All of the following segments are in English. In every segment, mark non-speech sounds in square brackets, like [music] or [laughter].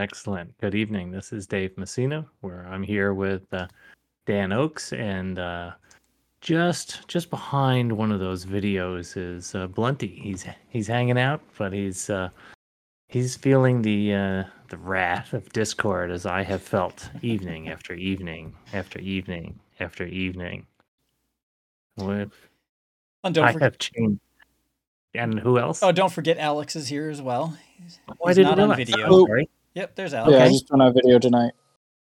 Excellent. Good evening. This is Dave Messina, where I'm here with uh, Dan Oakes, and uh, just just behind one of those videos is uh, Blunty. He's he's hanging out, but he's uh, he's feeling the uh, the wrath of Discord as I have felt evening after evening after evening after evening. With And don't I forget, have changed. And who else? oh, don't forget Alex is here as well. He's, Oh, I he's not on video. Oh. Yep, there's Yeah, Alex. I Okay. just went on video tonight.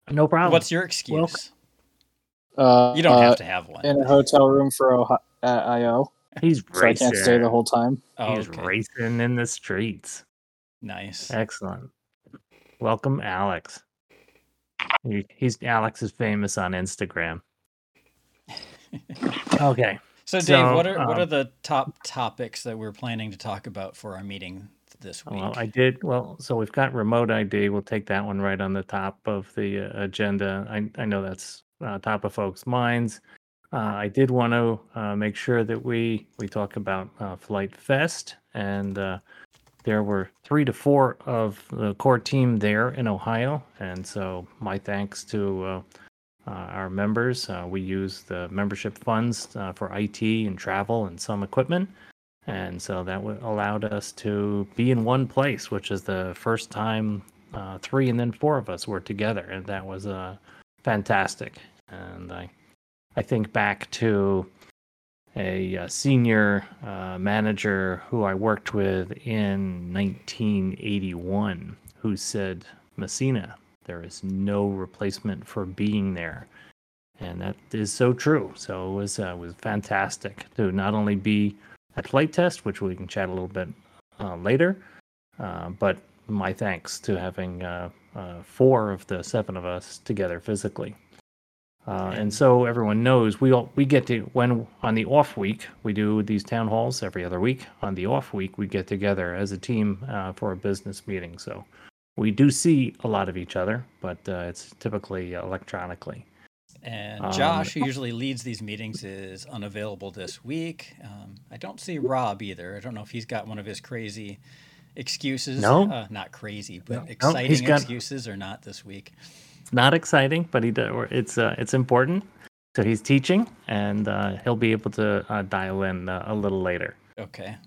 No problem. What's your excuse? Uh, You don't uh, have to have one. in a hotel room for Ohio, at IO, [laughs] He's so I racing. can't stay the whole time. Oh, He's okay. racing in the streets. Nice. Excellent. Welcome, Alex. He's Alex is famous on Instagram. [laughs] Okay. So, Dave, So, what are what um, are the top topics that we're planning to talk about for our meeting this week? Well, I did. Well, so we've got remote ID. We'll take that one right on the top of the uh, agenda. I, I know that's uh, top of folks' minds. Uh, I did want to uh, make sure that we we talk about uh, Flite Fest, and uh, there were three to four of the core team there in Ohio, and so my thanks to uh, uh, our members. Uh, we use the membership funds uh, for IT and travel and some equipment. And so that w- allowed us to be in one place, which is the first time uh, three and then four of us were together. And that was uh, fantastic. And I, I think back to a, uh senior uh, manager who I worked with in 1981 who said, Messina, there is no replacement for being there. And that is so true. So it was, uh, was fantastic to not only be at flight test, which we can chat a little bit uh, later. Uh, but my thanks to having uh, uh, four of the seven of us together physically. Uh, and so everyone knows we all we get to when on the off week we do these town halls every other week. On the off week we get together as a team uh, for a business meeting. So we do see a lot of each other, but uh, it's typically electronically. And Um, Josh, who usually leads these meetings, is unavailable this week. Um, I don't see Rob either. I don't know if he's got one of his crazy excuses. No. uh, not crazy, No. but No, exciting got- excuses or not this week. It's not exciting, but he do, or it's uh, it's important. So he's teaching, and uh, he'll be able to uh, dial in uh, a little later. Okay.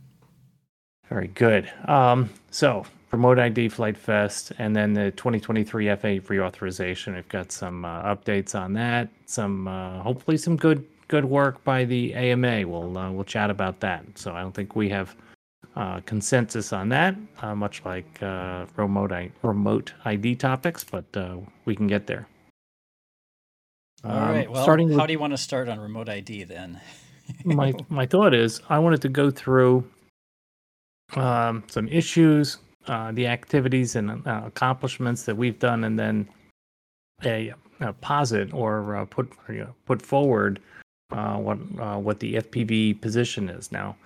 Very good. Um, so Remote ID Flite Fest, and then the 2023 FA reauthorization. We've got some uh, updates on that. Some uh, hopefully some good good work by the AMA. We'll uh, we'll chat about that. So I don't think we have uh, consensus on that, uh, much like uh, remote I- remote ID topics, but uh, we can get there. All Um, right. Well, starting with how do you want to start on remote ID then? [laughs] my my thought is I wanted to go through um, some issues, uh, the activities and uh, accomplishments that we've done, and then a, a posit or uh, put you know, put forward uh, what uh, what the FPV position is now.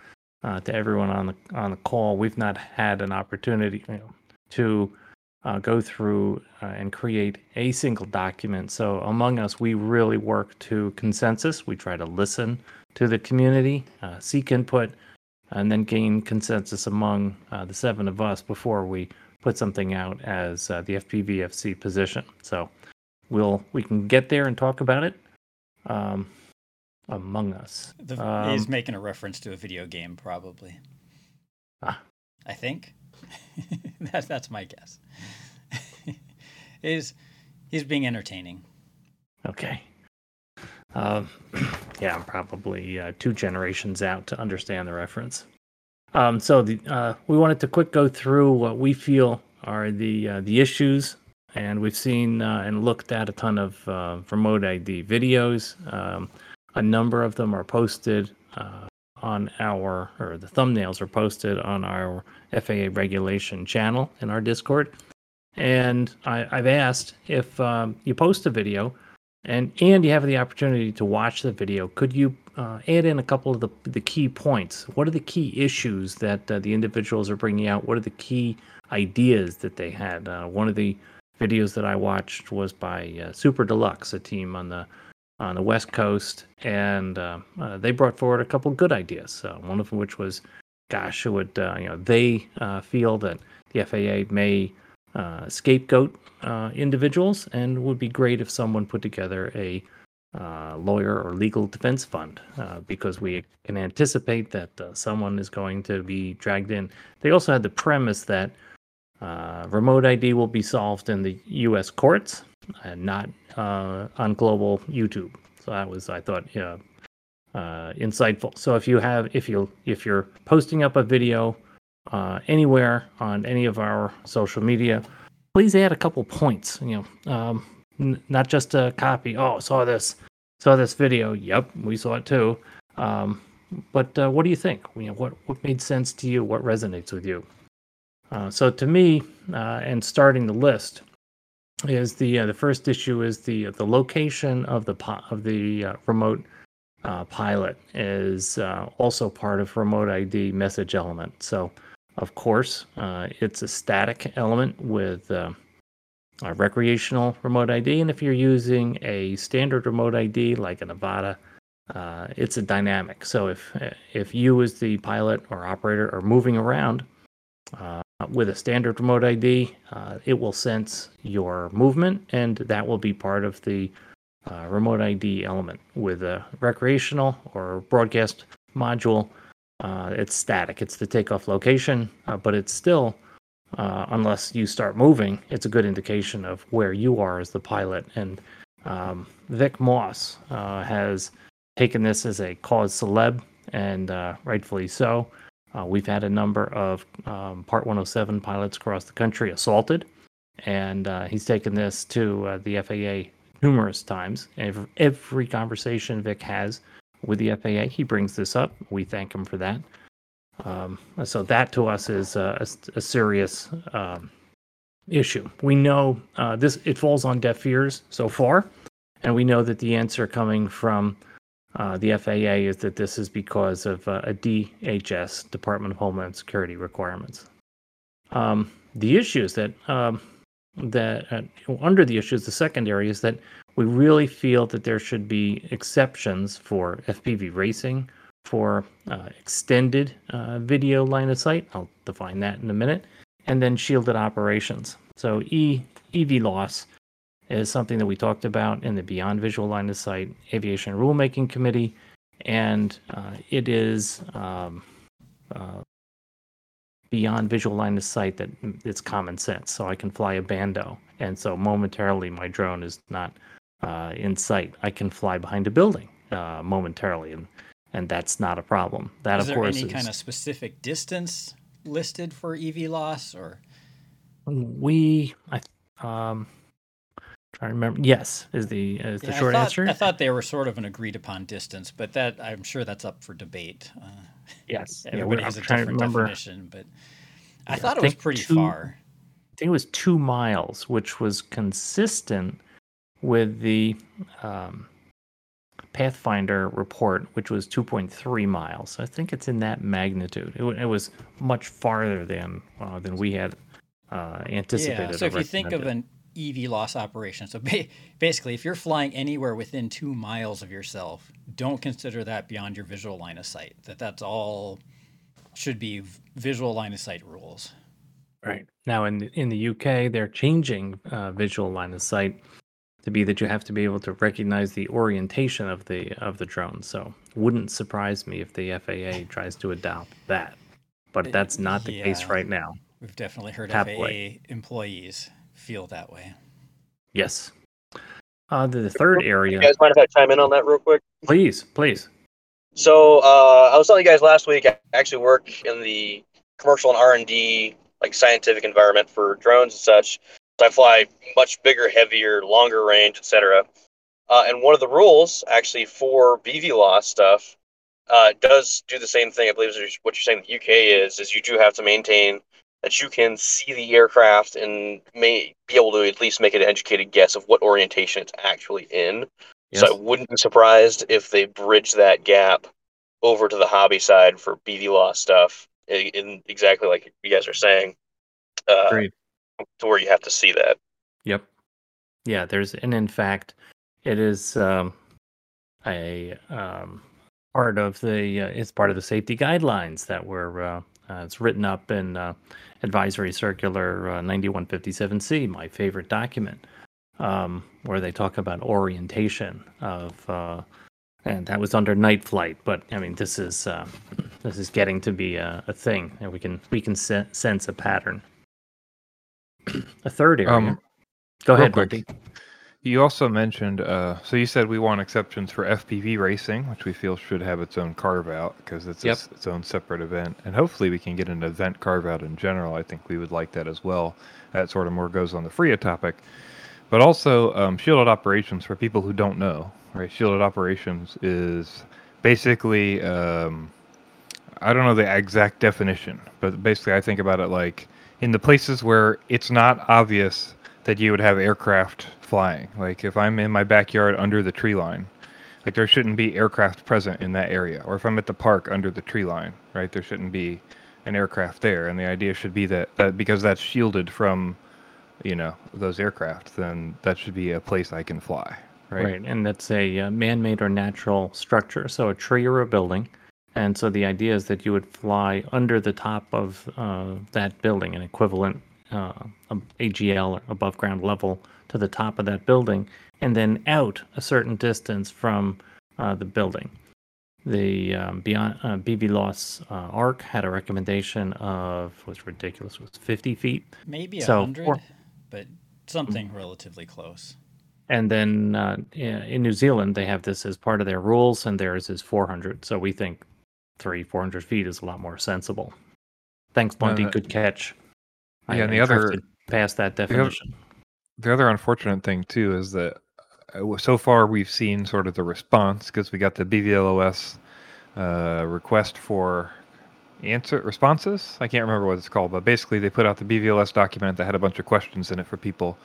To everyone on the on the call, we've not had an opportunity you know, to go through and create a single document. So among us, we really work to consensus. We try to listen to the community, seek input, and then gain consensus among uh, the seven of us before we put something out as uh, the FPVFC position. So we'll we can get there and talk about it um, among us. The, Um, he's making a reference to a video game, probably. Ah. I think. [laughs] that's that's my guess. [laughs] is he's being entertaining. Okay. Um, [clears throat] yeah, I'm probably uh, two generations out to understand the reference. Um, so the, uh, we wanted to quick go through what we feel are the uh, the issues, and we've seen uh, and looked at a ton of uh, remote ID videos. Um, a number of them are posted uh, on our, or the thumbnails are posted on our FAA regulation channel in our Discord. And I, I've asked if um, you post a video and and you have the opportunity to watch the video, could you uh, add in a couple of the the key points? What are the key issues that uh, the individuals are bringing out? What are the key ideas that they had? Uh, one of the videos that I watched was by uh, Super Deluxe, a team on the on the West Coast, and uh, uh, they brought forward a couple good ideas. One of which was, gosh, it would you know they feel that the FAA may uh, scapegoat uh, individuals, and would be great if someone put together a uh, lawyer or legal defense fund uh, because we can anticipate that uh, someone is going to be dragged in. They also had the premise that uh, remote ID will be solved in the U.S. courts and not on global YouTube. So that was, I thought, yeah, insightful. So if you have, if you if you're posting up a video uh, anywhere on any of our social media, please add a couple points. You know, um, n- not just a copy. Oh, saw this, saw this video. Yep, we saw it too. Um, but uh, what do you think? You know, what what made sense to you? What resonates with you? Uh, so to me, uh, and starting the list is the uh, the first issue is the the location of the po- of the remote pilot is also part of remote ID message element. So of course, uh, it's a static element with uh, a recreational remote ID, and if you're using a standard remote ID like a Nevada. Uh, it's a dynamic. So if if you as the pilot or operator are moving around, uh, with a standard remote ID, uh, it will sense your movement, and that will be part of the uh, remote ID element. With a recreational or broadcast module, uh, it's static. It's the takeoff location, uh, but it's still, uh, unless you start moving, it's a good indication of where you are as the pilot. And um, Vic Moss uh, has taken this as a cause celeb, and rightfully so. Uh, we've had a number of um, Part 107 pilots across the country assaulted, and uh, he's taken this to uh, the FAA numerous times. Every, every conversation Vic has with the FAA, he brings this up. We thank him for that. Um, so that to us is a, a, a serious um, issue. We know uh, this; it falls on deaf ears so far, and we know that the answer coming from uh, the FAA is that this is because of uh, a DHS, Department of Homeland Security requirements. Um, the issues that um, that uh, under the issues, the secondary is that we really feel that there should be exceptions for FPV racing, for uh, extended uh, video line of sight. I'll define that in a minute, and then shielded operations. So E EVLOS is something that we talked about in the Beyond Visual Line of Sight Aviation Rulemaking Committee, and uh, it is um, uh, beyond visual line of sight that it's common sense. So I can fly a bando, and so momentarily my drone is not uh, in sight. I can fly behind a building uh, momentarily, and and that's not a problem. That is of course there any is, kind of specific distance listed for EVLOS, or we I um to remember. Yes, is the is the Yeah, short I thought, answer. I thought they were sort of an agreed upon distance, but that I'm sure that's up for debate. Uh, yes, [laughs] yeah, everybody we- has I'm a different remember. definition, but I Yeah, thought it was pretty two- far. I think it was two miles, which was consistent with the um, Pathfinder report, which was 2.3 miles. So I think it's in that magnitude. It, it was much farther than uh, than we had uh, anticipated. Yeah. So if you think of an EVLOS operation, so ba- basically, if you're flying anywhere within two miles of yourself, don't consider that beyond your visual line of sight. That that's all should be v- visual line of sight rules. Right. Now in the, in the UK, they're changing uh, visual line of sight to be that you have to be able to recognize the orientation of the of the drone. So wouldn't surprise me if the FAA tries to adopt that. But that's not the case right now. We've definitely heard Halfway. FAA employees feel that way. Yes. Uh, the, the third area, You guys mind if I chime in on that real quick? please, please. So uh, I was telling you guys last week. I actually work in the commercial and R and D, like scientific environment for drones and such. So I fly much bigger, heavier, longer range, etc. Uh, and one of the rules, actually, for BVLOS stuff, uh, does do the same thing. I believe is what you're saying. The UK is is you do have to maintain that you can see the aircraft and may be able to at least make an educated guess of what orientation it's actually in. Yes. So I wouldn't be surprised if they bridge that gap over to the hobby side for BVLOS stuff, in, in exactly like you guys are saying, uh, Great. to where you have to see that. Yep. Yeah, there's and in fact, it is um, a um, part of the uh, it's part of the safety guidelines that were uh, Uh, it's written up in uh, Advisory Circular uh, 9157C, my favorite document, um, where they talk about orientation of, uh, and that was under night flight. But I mean, this is uh, this is getting to be a, a thing, and we can we can se- sense a pattern. [clears throat] a third area. Um, Go ahead, quick. You also mentioned, uh, so you said we want exceptions for FPV racing, which we feel should have its own carve out because it's Yep. its, its own separate event. And hopefully we can get an event carve out in general. I think we would like that as well. That sort of more goes on the FRIA topic. But also um, shielded operations for people who don't know, right? Shielded operations is basically, um, I don't know the exact definition, but basically I think about it like in the places where it's not obvious that you would have aircraft flying. Like if I'm in my backyard under the tree line, like there shouldn't be aircraft present in that area. Or if I'm at the park under the tree line, right, there shouldn't be an aircraft there. And the idea should be that, that because that's shielded from, you know, those aircraft, then that should be a place I can fly, right? Right. and that's a uh, man-made or natural structure, so a tree or a building. And so the idea is that you would fly under the top of uh, that building, an equivalent uh, AGL or above ground level to the top of that building, and then out a certain distance from uh, the building. The um, beyond uh, BVLOS uh, ARC had a recommendation of was ridiculous was 50 feet, Maybe a So, hundred, for- but something relatively close. And then uh, in New Zealand, they have this as part of their rules, and theirs is 400. So we think three, 400 feet is a lot more sensible. Thanks, Blunty. Uh, Good catch. Yeah, and the other- past that definition. the other unfortunate thing too is that uh, so far we've seen sort of the response because we got the BVLOS uh, request for answer responses. I can't remember what it's called, but basically they put out the BVLOS document that had a bunch of questions in it for people,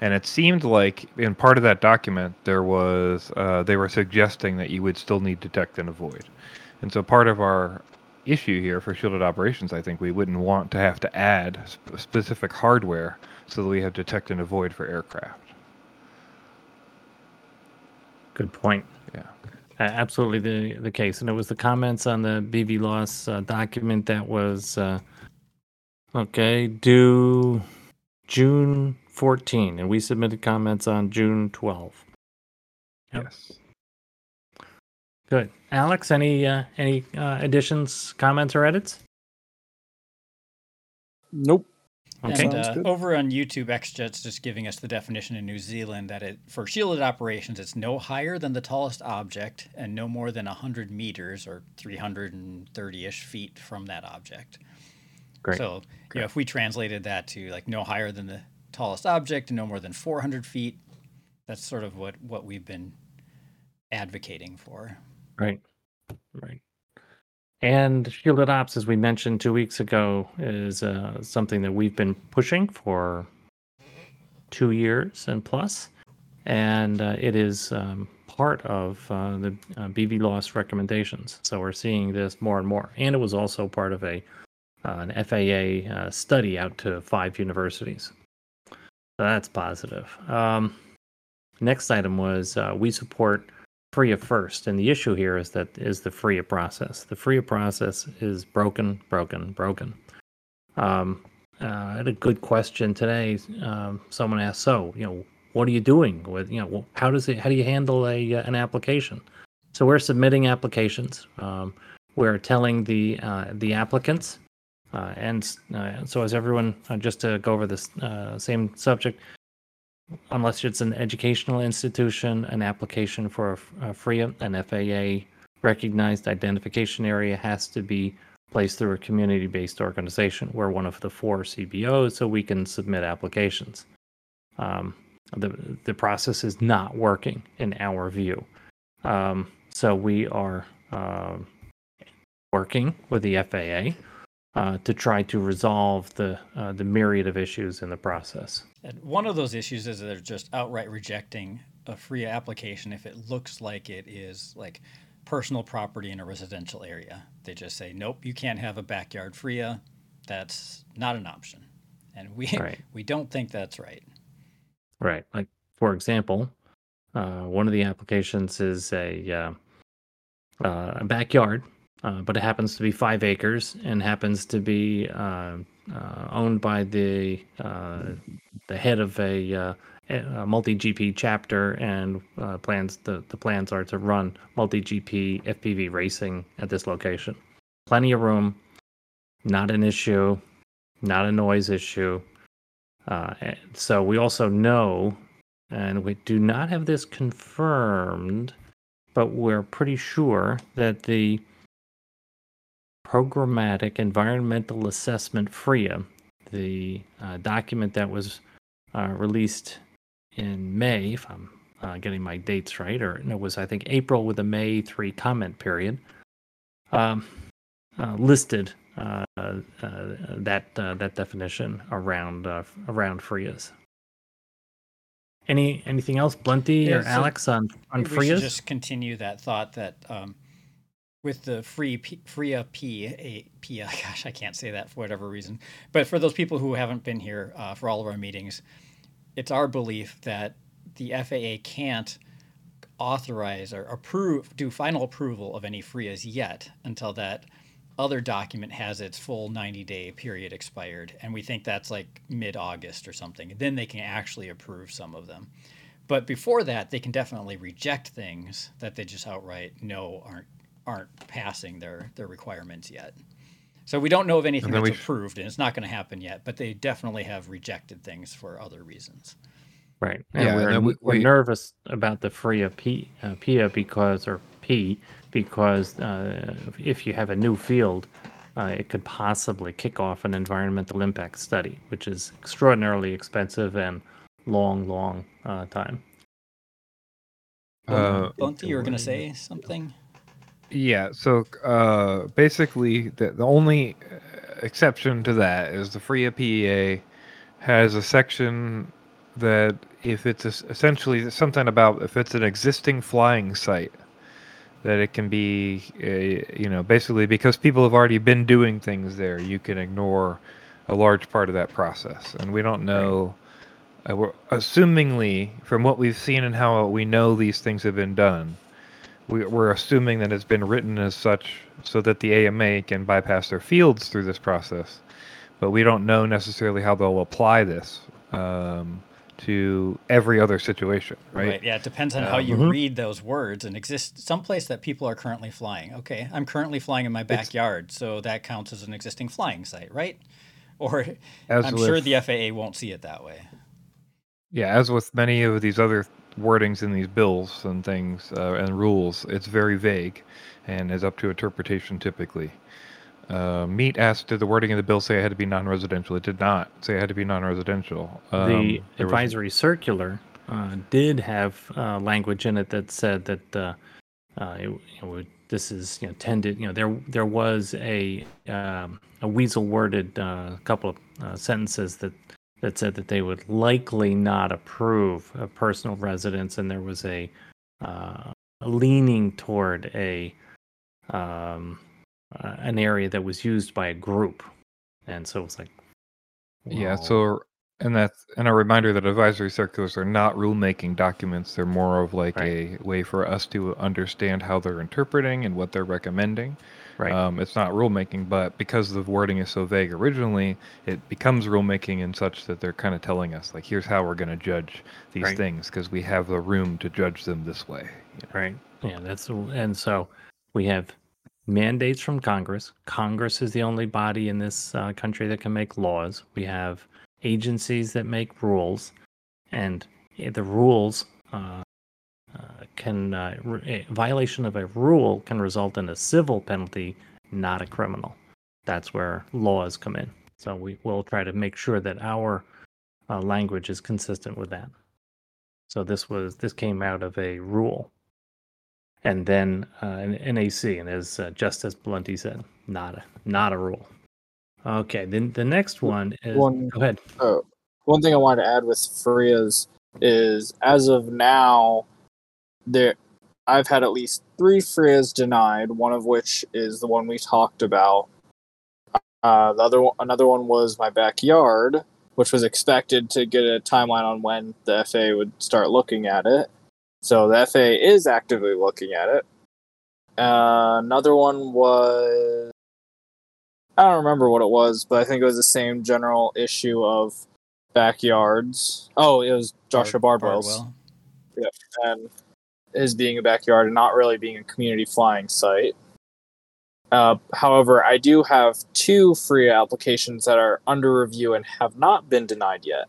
and it seemed like in part of that document there was uh, they were suggesting that you would still need detect and avoid, and so part of our issue here for shielded operations, I think we wouldn't want to have to add sp- specific hardware so that we have detect and avoid for aircraft. Good point. Yeah. Uh, absolutely the the case, and it was the comments on the BVLOS uh, document that was uh, okay due June 14, and we submitted comments on June 12. Yep. Yes. Good, Alex. Any uh, any uh, additions, comments, or edits? Nope. Okay. And uh, over on YouTube, XJet's just giving us the definition in New Zealand that it for shielded operations, it's no higher than the tallest object and no more than 100 meters or 330-ish feet from that object. Great. So, you know, if we translated that to like no higher than the tallest object and no more than 400 feet, that's sort of what what we've been advocating for. Right. Right. And shielded ops, as we mentioned two weeks ago, is uh, something that we've been pushing for two years and plus, and uh, it is um, part of uh, the uh, BVLOS recommendations. So we're seeing this more and more, and it was also part of a uh, an FAA uh, study out to five universities. So that's positive. Um, next item was uh, we support FRIA first, and the issue here is that is the FRIA process. The FRIA process is broken, broken, broken. Um, uh, I had a good question today. Um, someone asked, "So, you know, what are you doing with you know how does it how do you handle a uh, an application?" So we're submitting applications. Um, we're telling the uh, the applicants, uh, and uh, so as everyone uh, just to go over this same subject, unless it's an educational institution, an application for a FRIA, an FAA recognized identification area has to be placed through a community based organization. We're one of the four CBOs, so we can submit applications. Um, the, the process is not working in our view. Um, so we are um working with the FAA uh, to try to resolve the, uh, the myriad of issues in the process. And one of those issues is they're just outright rejecting a FRIA application if it looks like it is like personal property in a residential area. They just say, nope, you can't have a backyard FRIA. That's not an option. And we [laughs] Right. we don't think that's right. Right. Like for example, uh, one of the applications is a uh, uh, a backyard uh, but it happens to be five acres and happens to be uh, uh, owned by the uh, the head of a, uh, a MultiGP chapter, and plans the the plans are to run MultiGP FPV racing at this location. Plenty of room, not an issue, not a noise issue. So we also know, and we do not have this confirmed, but we're pretty sure that the programmatic environmental assessment FRIA, the uh, document that was uh, released in May, if I'm uh, getting my dates right, or no, it was I think April with a May 3 comment period, um, uh, listed uh, uh, that uh, that definition around uh, around FRIAs. Any anything else, Blunty Yeah, or so Alex on on FRIAs? just continue that thought that um, with the free P, FRIA P, a, P, [laughs] gosh, I can't say that for whatever reason. But for those people who haven't been here uh, for all of our meetings, it's our belief that the FAA can't authorize or approve, do final approval of any FRIAs yet until that other document has its full 90 day period expired. And we think that's like mid August or something. Then they can actually approve some of them. But before that, they can definitely reject things that they just outright know aren't aren't passing their their requirements yet. So we don't know of anything that's we approved, and it's not going to happen yet. But they definitely have rejected things for other reasons. Right. And Yeah, we're, then we- we're we- nervous about the FRIA P, uh, PIA because, or P, because uh, if you have a new field, uh, it could possibly kick off an environmental impact study, which is extraordinarily expensive and long, long uh, time. Uh, Blunty, you were going to say something? Yeah, so uh, basically, the, the only uh, exception to that is the FRIA PEA has a section that if it's es- essentially something about if it's an existing flying site, that it can be, uh, you know, basically because people have already been doing things there, you can ignore a large part of that process. And we don't know, uh, we're, assumingly, from what we've seen and how we know these things have been done, we, we're assuming that it's been written as such so that the AMA can bypass their fields through this process. But we don't know necessarily how they'll apply this um, to every other situation, right? Yeah, it depends on how Um, you Mhm. read those words and exist someplace that people are currently flying. Okay, I'm currently flying in my backyard, so that counts as an existing flying site, right? [laughs] Or As I'm with, sure the FAA won't see it that way. yeah, as with many of these other wordings in these bills and things uh, and rules, it's very vague and is up to interpretation typically. Uh, Meat asked, did the wording of the bill say it had to be non-residential? It did not say it had to be non-residential. the Um, was- advisory circular uh, did have uh, language in it that said that uh, uh, it, it would, this is you know tended you know there there was a um, a weasel worded uh, couple of uh, sentences that that said that they would likely not approve a personal residence and there was a, uh, a leaning toward a um, uh, an area that was used by a group and so it's like Yeah, so and that's and a reminder that advisory circulars are not rulemaking documents. They're more of like a way for us to understand how they're interpreting and what they're recommending. Right Um, it's not rulemaking, but because the wording is so vague originally, it becomes rulemaking in such that they're kind of telling us like, here's how we're going to judge these Right. things because we have the room to judge them this way. you know. Right. Yeah, that's and so we have mandates from Congress. Congress is the only body in this uh, country that can make laws. We have agencies that make rules, and eh, the rules uh, uh, can uh, r- a violation of a rule can result in a civil penalty, not a criminal. That's where laws come in. So we will try to make sure that our uh, language is consistent with that. So this was this came out of a rule and then uh, an NAC, and as uh, just as Blunty said, not a not a rule. Okay, then the next one is One- go ahead. Uh, one thing I wanted to add with FRIAs is as of now, there I've had at least three FRIAs denied. One of which is the one we talked about. Uh, the other one, another one was my backyard, which was expected to get a timeline on when the FAA would start looking at it. So the FAA is actively looking at it. Uh, another one was I don't remember what it was, but I think it was the same general issue of backyards. Oh, it was Joshua Bardwell's Bardwell. and his being a backyard and not really being a community flying site. Uh, however, I do have two FRIA applications that are under review and have not been denied yet,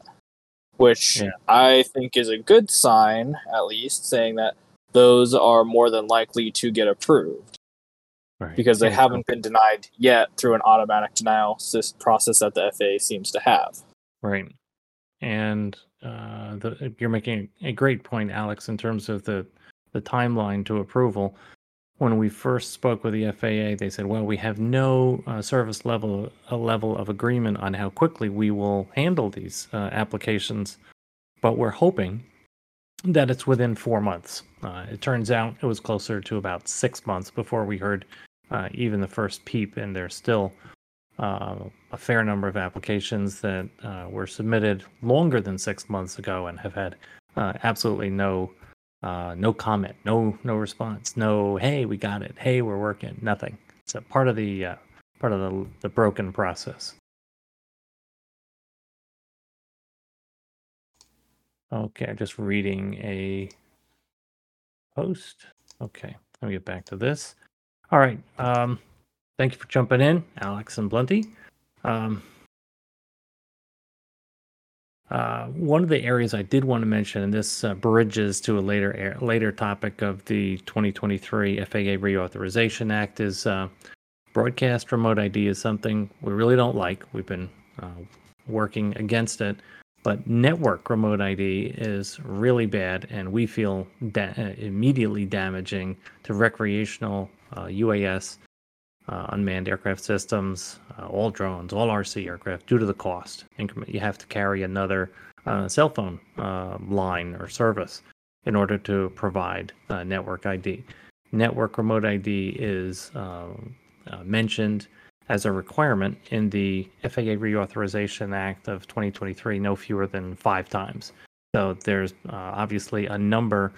which Yeah. I think is a good sign, at least, saying that those are more than likely to get approved Right. because they so- haven't been denied yet through an automatic denial process that the FAA seems to have. Right. And uh, the, you're making a great point, Alex, in terms of the, the timeline to approval. When we first spoke with the FAA, they said, "Well, we have no uh, service level a level of agreement on how quickly we will handle these uh, applications, but we're hoping that it's within four months." Uh, it turns out it was closer to about six months before we heard uh, even the first peep, and there's still uh, a fair number of applications that uh, were submitted longer than six months ago and have had absolutely no uh, no comment, no no response, no hey we got it, hey we're working, nothing. It's a part of the uh, part of the the broken process. Okay, I'm just reading a post. Okay, let me get back to this. All right. Um, thank you for jumping in, Alex and Blunty. Um, uh, one of the areas I did want to mention, and this uh, bridges to a later later topic of the 2023 FAA Reauthorization Act, is uh, broadcast remote ID is something we really don't like. We've been uh, working against it, but network remote ID is really bad, and we feel da- uh, immediately damaging to recreational UAS uh, unmanned aircraft systems, uh, all drones, all RC aircraft, due to the cost. Increment, you have to carry another uh, cell phone uh, line or service in order to provide uh, network ID. Network remote ID is uh, mentioned as a requirement in the FAA Reauthorization Act of 2023, no fewer than five times. So there's uh, obviously a number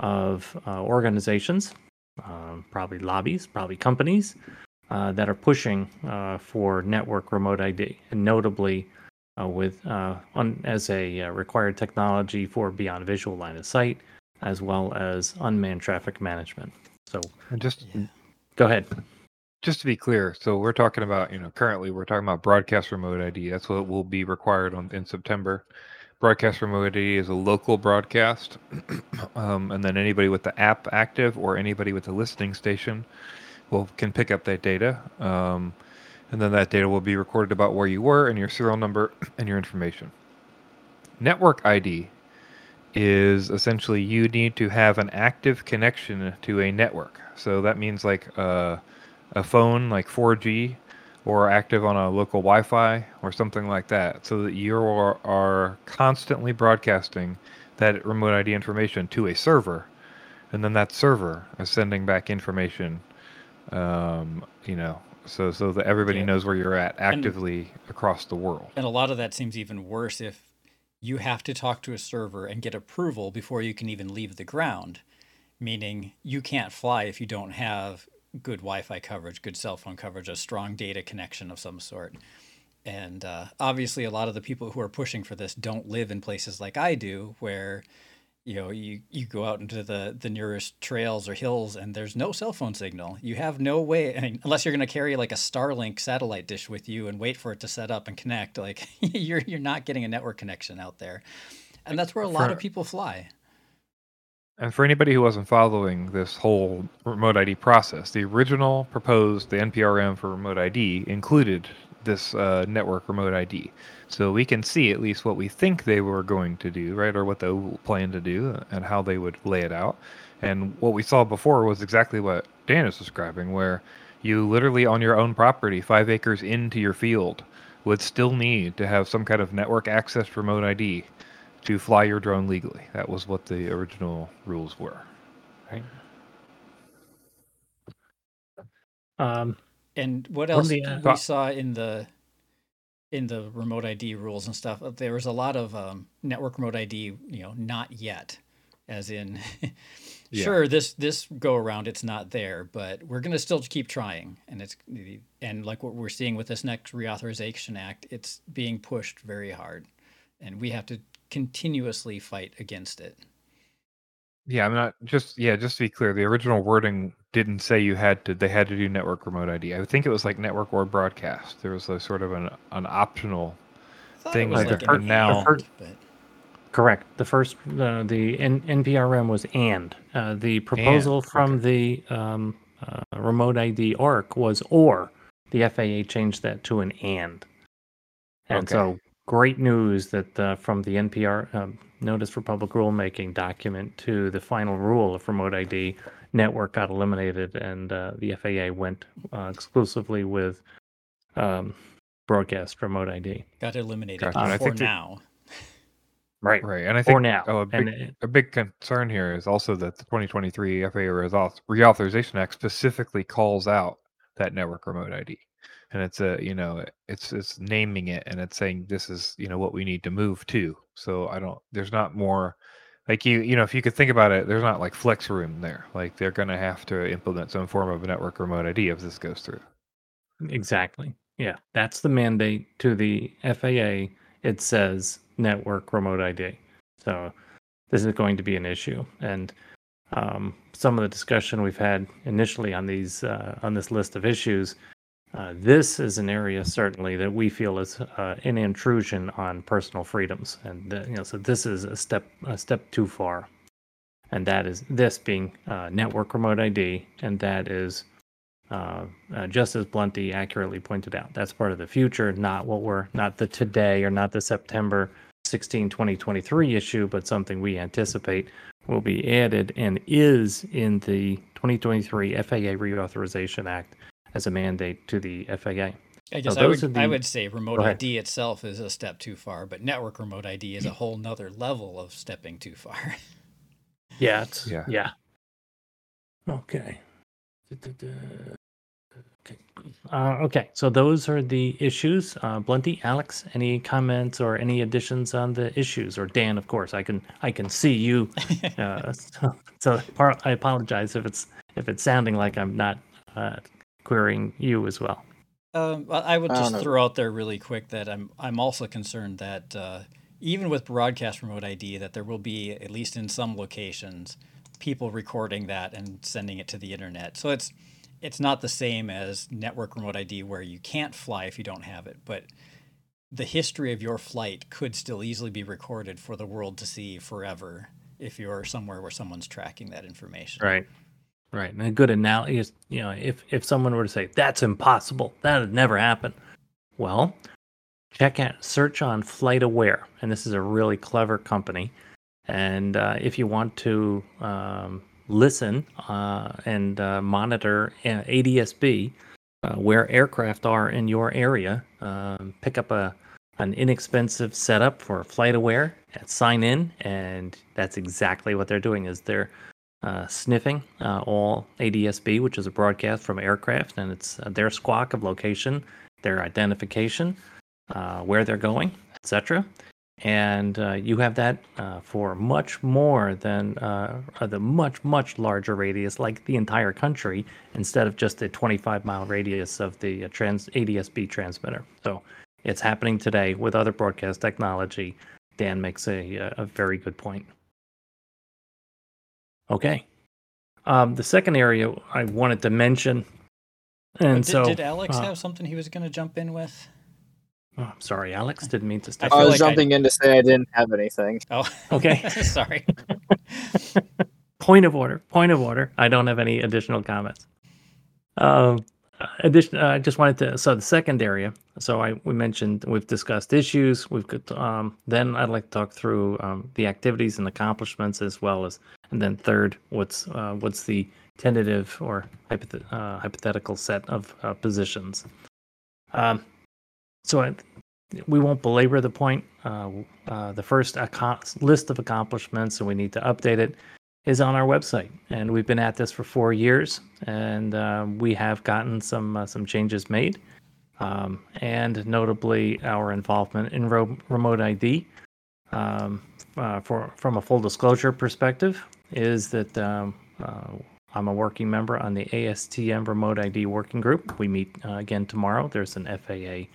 of uh, organizations, um, probably lobbies, probably companies, uh, that are pushing uh, for network remote ID, and notably uh, with uh, on, as a uh, required technology for beyond visual line of sight, as well as unmanned traffic management. So And just Yeah. go ahead. just to be clear, so we're talking about, you know, currently we're talking about broadcast remote ID. That's what will be required on in September. Broadcast remote ID is a local broadcast, [clears throat] um, and then anybody with the app active or anybody with a listening station will can pick up that data, um, and then that data will be recorded about where you were and your serial number [clears throat] and your information. Network ID is essentially you need to have an active connection to a network. So that means like uh, a phone like 4G or active on a local Wi-Fi or something like that, so that you are, are constantly broadcasting that remote ID information to a server, and then that server is sending back information. Um, you know, so so that everybody Yeah. knows where you're at actively across the world. And a lot of that seems even worse if you have to talk to a server and get approval before you can even leave the ground, meaning you can't fly if you don't have good Wi Fi coverage, good cell phone coverage, a strong data connection of some sort. And uh, obviously, a lot of the people who are pushing for this don't live in places like I do, where you know you, you go out into the, the nearest trails or hills and there's no cell phone signal. You have no way, I mean, unless you're going to carry like a Starlink satellite dish with you and wait for it to set up and connect. Like [laughs] you're you're not getting a network connection out there, and that's where a lot of people fly. And for anybody who wasn't following this whole remote ID process, the original proposed, the NPRM for remote ID, included this uh, network remote ID. So we can see at least what we think they were going to do, right, or what they plan to do, and how they would lay it out. And what we saw before was exactly what Dan is describing, where you literally on your own property, five acres into your field, would still need to have some kind of network access remote ID to fly your drone legally. That was what the original rules were. Right. Um, And what else the, uh, we saw in the in the remote ID rules and stuff? uh, There was a lot of um, network remote ID, you know, not yet. as in [laughs] Yeah. sure this this go around it's not there but we're going to still keep trying and it's and like what we're seeing with this next reauthorization act it's being pushed very hard and we have to continuously fight against it Yeah, I'm not just yeah, just to be clear, the original wording didn't say you had to they had to do network remote ID. I think it was like network or broadcast. There was a sort of an an optional Thing it like like the an fir- now- the fir- but Correct. The first, uh, the N- NPRM was and. Uh, the proposal And, from the um, uh, remote ID ARC was or. The FAA changed that to an and. And Okay. so, great news that uh, from the NPR um, Notice for Public Rulemaking document to the final rule of remote ID, network got eliminated, and uh, the FAA went uh, exclusively with um, broadcast remote ID. got eliminated Gotcha. And I for think that- now [laughs] Right. right. And I For think now. oh, a big and it- a big concern here is also that the 2023 FAA Reauth- Reauthorization Act specifically calls out that network remote ID, and it's a you know it's it's naming it and it's saying this is you know what we need to move to. So I don't there's not more like you you know if you could think about it, there's not like flex room there. Like they're going to have to implement some form of network remote ID if this goes through. Exactly. Yeah, that's the mandate to the FAA. It says network remote ID. So this is going to be an issue, and um, some of the discussion we've had initially on these uh, on this list of issues. Uh, this is an area certainly that we feel is uh, an intrusion on personal freedoms, and you know, so this is a step a step too far, and that is this being uh, network remote ID, and that is uh, uh, just as Blunty accurately pointed out, that's part of the future, not what we're not the today or not the September 16, 2023 issue, but something we anticipate will be added and is in the 2023 FAA Reauthorization Act as a mandate to the FAA. I guess I would, are I would say remote ID itself is a step too far, but network remote ID is a whole nother level of stepping too far. [laughs] Yeah, it's, Yeah. yeah. Okay. Okay. Uh, okay, so those are the issues. Uh, Blunty, Alex, any comments or any additions on the issues? Or Dan, of course, I can I can see you. [laughs] Uh, [laughs] so so par- I apologize if it's if it's sounding like I'm not uh, querying you as well. Um, I I would just know. throw out there really quick that I'm I'm also concerned that uh, even with broadcast remote ID, that there will be at least in some locations people recording that and sending it to the internet. So it's it's not the same as network remote ID where you can't fly if you don't have it, but the history of your flight could still easily be recorded for the world to see forever if you're somewhere where someone's tracking that information. Right. Right. And a good analogy is, you know, if if someone were to say that's impossible, that would never happen. Well, check out search on FlightAware, and this is a really clever company. And uh, if you want to um, listen uh, and uh, monitor uh, ADSB, uh, where aircraft are in your area, um, pick up a an inexpensive setup for FlightAware and sign in, and that's exactly what they're doing. Is they're uh, sniffing uh, all ADSB, which is a broadcast from aircraft, and it's uh, their squawk of location, their identification, uh, where they're going, etc. And you have that for much more than the much much larger radius, like the entire country, instead of just a 25 mile radius of the trans ADSB transmitter. So it's happening today with other broadcast technology. Dan makes a a very good point. Okay. Um, the second area I wanted to mention, and did, so did Alex uh, have something he was going to jump in with? oh, I'm sorry, Alex, didn't mean to I step. I feel was like I- jumping in to say I didn't have anything. Oh, Okay. [laughs] [laughs] Sorry. point of order. Point of order. I don't have any additional comments. Um, addition. uh, I just wanted to. So the second area. So I we mentioned we've discussed issues. We've got. Um, then I'd like to talk through um, the activities and accomplishments as well as, and then third, what's uh, what's the tentative or uh, hypothetical set of uh, positions. Um, so I, we won't belabor the point. Uh, uh, the first list of accomplishments, and we need to update it, is on our website. And we've been at this for four years, and uh, we have gotten some uh, some changes made, um, and notably our involvement in ro- remote ID. Um, uh, for from a full disclosure perspective, is that um, uh, I'm a working member on the ASTM Remote ID Working Group. We meet uh, again tomorrow. There's an FAA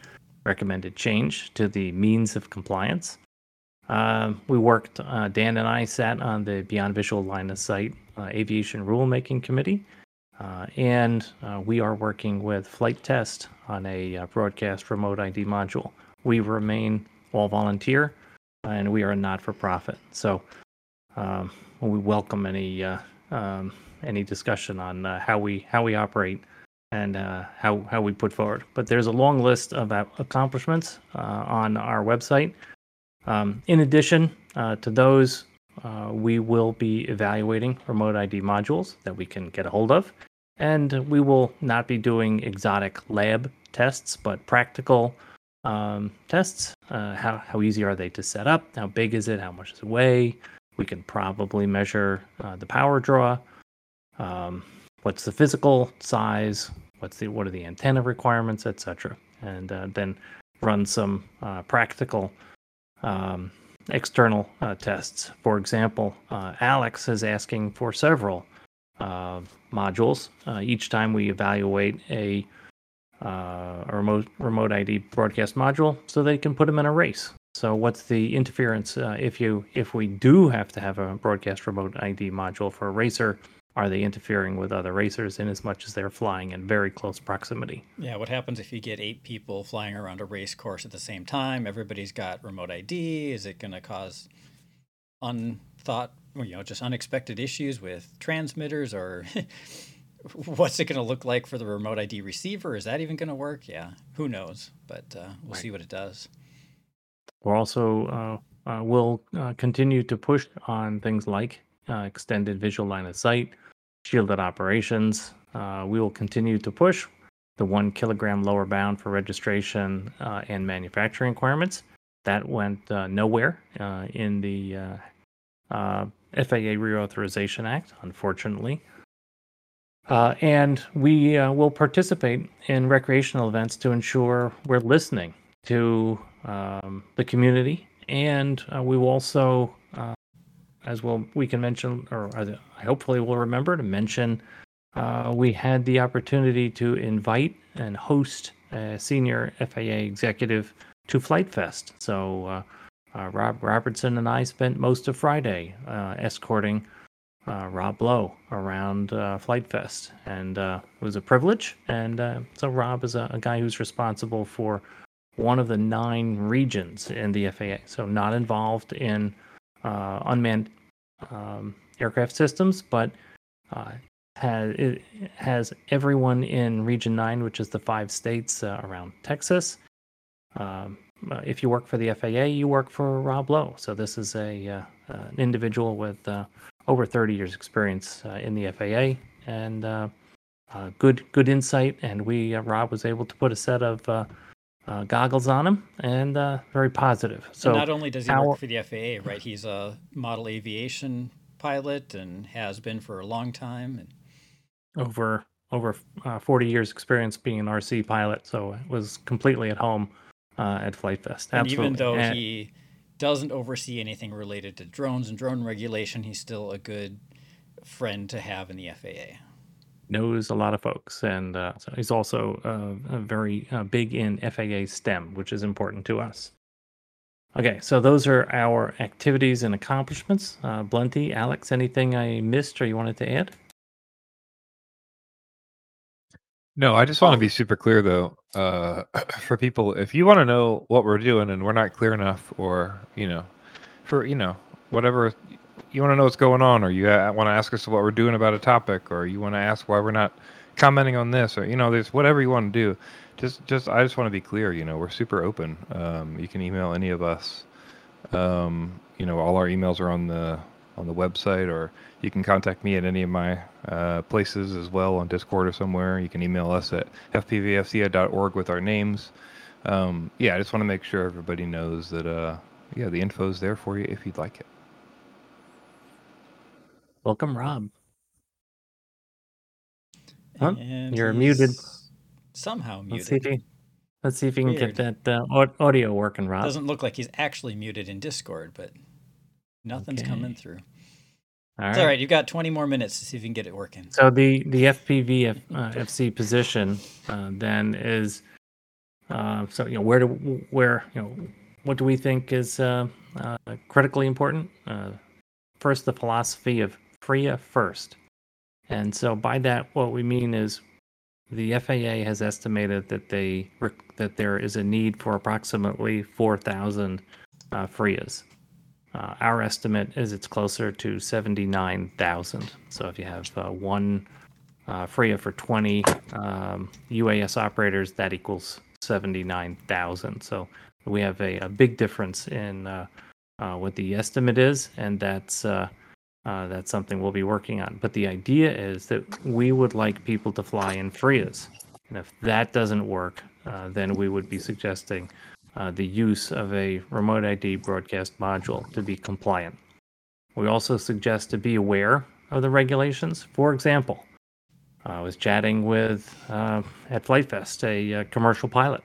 recommended change to the means of compliance. Uh, we worked, uh, Dan and I sat on the Beyond Visual Line of Sight uh, Aviation Rulemaking Committee, uh, and uh, we are working with Flite Test on a uh, broadcast remote ID module. We remain all volunteer, and we are a not for profit. So um, we welcome any um, any discussion on how we how we operate and how how we put forward. But there's a long list of accomplishments on our website. Um, in addition uh, to those, uh, we will be evaluating remote ID modules that we can get a hold of, and we will not be doing exotic lab tests, but practical um, tests. Uh, how how easy are they to set up? How big is it? How much does it weigh? We can probably measure uh, the power draw. Um, what's the physical size? What's the what are the antenna requirements, etc. And uh, then run some uh, practical um, external uh, tests. For example, uh, Alex is asking for several uh, modules uh, each time we evaluate a, uh, a remote remote ID broadcast module, so they can put them in a race. So, what's the interference uh, if you if we do have to have a broadcast remote ID module for a racer? Are they interfering with other racers in as much as they're flying in very close proximity? Yeah, what happens if you get eight people flying around a race course at the same time? Everybody's got remote ID. Is it going to cause unthought, you know, just unexpected issues with transmitters, or [laughs] what's it going to look like for the remote ID receiver? Is that even going to work? Yeah, who knows? But uh, we'll Right. see what it does. We're also uh, uh, will uh, continue to push on things like uh, extended visual line of sight, shielded operations. Uh, we will continue to push the one kilogram lower bound for registration uh, and manufacturing requirements. That went uh, nowhere uh, in the uh, uh, FAA Reauthorization Act, unfortunately. And we will participate in recreational events to ensure we're listening to um, the community, and we will also, as well, we can mention, or hopefully we'll remember to mention, uh, we had the opportunity to invite and host a senior FAA executive to Flite Fest. So uh, uh, Rob Robertson and I spent most of Friday uh, escorting uh, Rob Lowe around uh, Flite Fest, and it was a privilege. And so Rob is a, a guy who's responsible for one of the nine regions in the FAA, so not involved in uh, unmanned um, aircraft systems, but uh, has it has everyone in Region Nine, which is the five states uh, around Texas. Um, uh, if you work for the FAA, you work for Rob Lowe. So this is a uh, an individual with uh, over 30 years experience in the FAA and good good insight. And we Rob was able to put a set of uh, goggles on him and uh, very positive. So So not only does he work for the FAA, right? He's a model aviation pilot and has been for a long time. And over over uh, 40 years experience being an RC pilot, so it was completely at home uh, at Flite Fest. And Absolutely. even though And- he doesn't oversee anything related to drones and drone regulation, he's still a good friend to have in the FAA. Knows a lot of folks, and uh, so he's also uh, very uh, big in FAA STEM, which is important to us. Okay, so those are our activities and accomplishments. Uh, Blunty, Alex, anything I missed or you wanted to add? No, I just want to be super clear though, uh, [clears throat] for people, if you want to know what we're doing and we're not clear enough, or you know, for you know, whatever you want to know what's going on, or you want to ask us what we're doing about a topic, or you want to ask why we're not commenting on this, or you know, there's whatever you want to do. Just, just, I just want to be clear. You know, we're super open. Um, you can email any of us. Um, you know, all our emails are on the on the website, or you can contact me at any of my uh, places as well on Discord or somewhere. You can email us at fpvfca.org with our names. Um, yeah, I just want to make sure everybody knows that, uh, yeah, the info's there for you if you'd like it. Welcome, Rob. Huh? You're muted. Somehow Let's see if muted. he, let's see if you can Weird. get that uh, audio working, Rob. Doesn't look like he's actually muted in Discord, but Nothing's Okay. coming through. All It's all right. You've got 20 more minutes to see if you can get it working. So the the FPV F, uh, FC position uh, then is uh, so you know where do where you know what do we think is uh, uh, critically important? Uh, first, the philosophy of FRIA first, and so by that what we mean is the FAA has estimated that they that there is a need for approximately four thousand uh, FRIAs. Uh, our estimate is it's closer to 79,000. So if you have uh, one uh, FRIA for 20 um, UAS operators, that equals 79,000. So we have a, a big difference in uh, uh, what the estimate is, and that's uh, that's something we'll be working on. But the idea is that we would like people to fly in FRIAs, and if that doesn't work, uh, then we would be suggesting uh, the use of a remote ID broadcast module to be compliant. We also suggest to be aware of the regulations. For example, I was chatting with uh, at Flite Fest a, uh commercial pilot,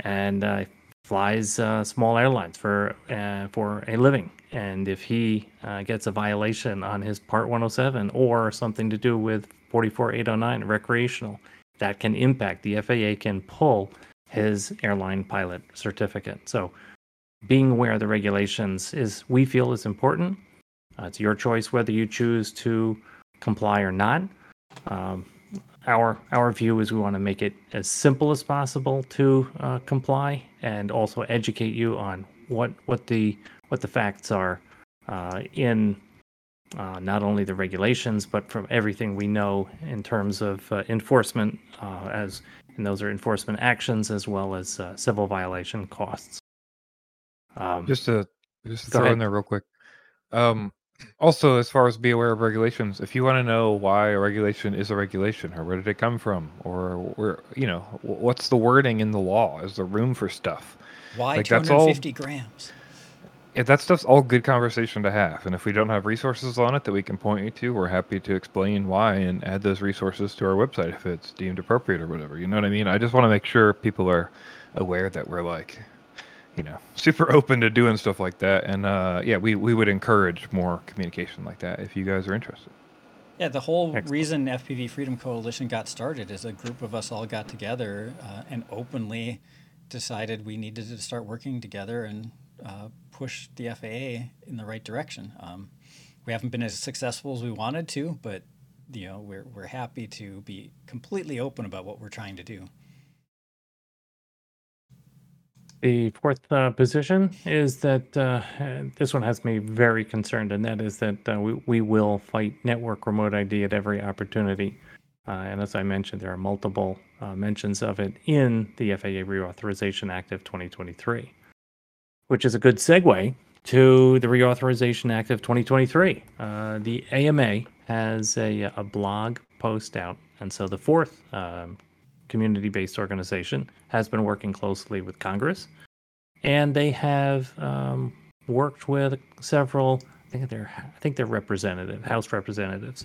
and uh, flies uh, small airlines for uh, for a living. And if he uh, gets a violation on his Part 107 or something to do with 44809 recreational, that can impact the FAA can pull his airline pilot certificate. So being aware of the regulations is we feel is important. Uh, it's your choice whether you choose to comply or not. Um, our our view is we want to make it as simple as possible to uh, comply and also educate you on what what the what the facts are uh, in uh, not only the regulations but from everything we know in terms of uh, enforcement uh, as and those are enforcement actions as well as uh, civil violation costs. Um, Just to just to throw ahead. in there real quick. Um, also, as far as be aware of regulations, if you want to know why a regulation is a regulation, or where did it come from, or where you know what's the wording in the law, is there room for stuff? Why Like, that's all- 250 grams? Yeah, that stuff's all good conversation to have. And if we don't have resources on it that we can point you to, we're happy to explain why and add those resources to our website if it's deemed appropriate or whatever. You know what I mean? I just want to make sure people are aware that we're like, you know, super open to doing stuff like that. And uh, yeah, we, we would encourage more communication like that if you guys are interested. Yeah, the whole Excellent. reason FPV Freedom Coalition got started is a group of us all got together uh, and openly decided we needed to start working together and uh, push the FAA in the right direction. Um, we haven't been as successful as we wanted to, but you know we're we're happy to be completely open about what we're trying to do. The fourth uh, position is that uh, this one has me very concerned, and that is that uh, we, we will fight network remote ID at every opportunity. Uh, and as I mentioned, there are multiple uh, mentions of it in the FAA Reauthorization Act of 2023, which is a good segue to the Reauthorization Act of 2023. Uh, the AMA has a, a blog post out, and so the fourth um, community based organization has been working closely with Congress. And they have um, worked with several, I think they're, I think they're representative, House representatives.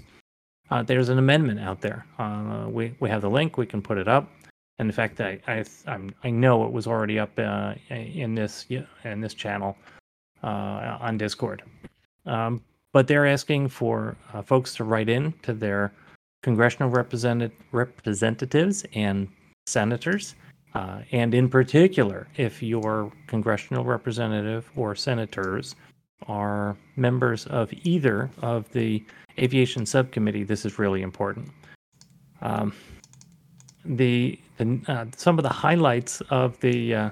Uh, there's an amendment out there. Uh, we, we have the link, we can put it up. And in fact, I, I, I'm, I know it was already up uh, in this in this channel uh, on Discord. Um, but they're asking for uh, folks to write in to their congressional representatives and senators, uh, and in particular, if your congressional representative or senators are members of either of the aviation subcommittee, this is really important. Um, the, the uh, some of the highlights of the uh,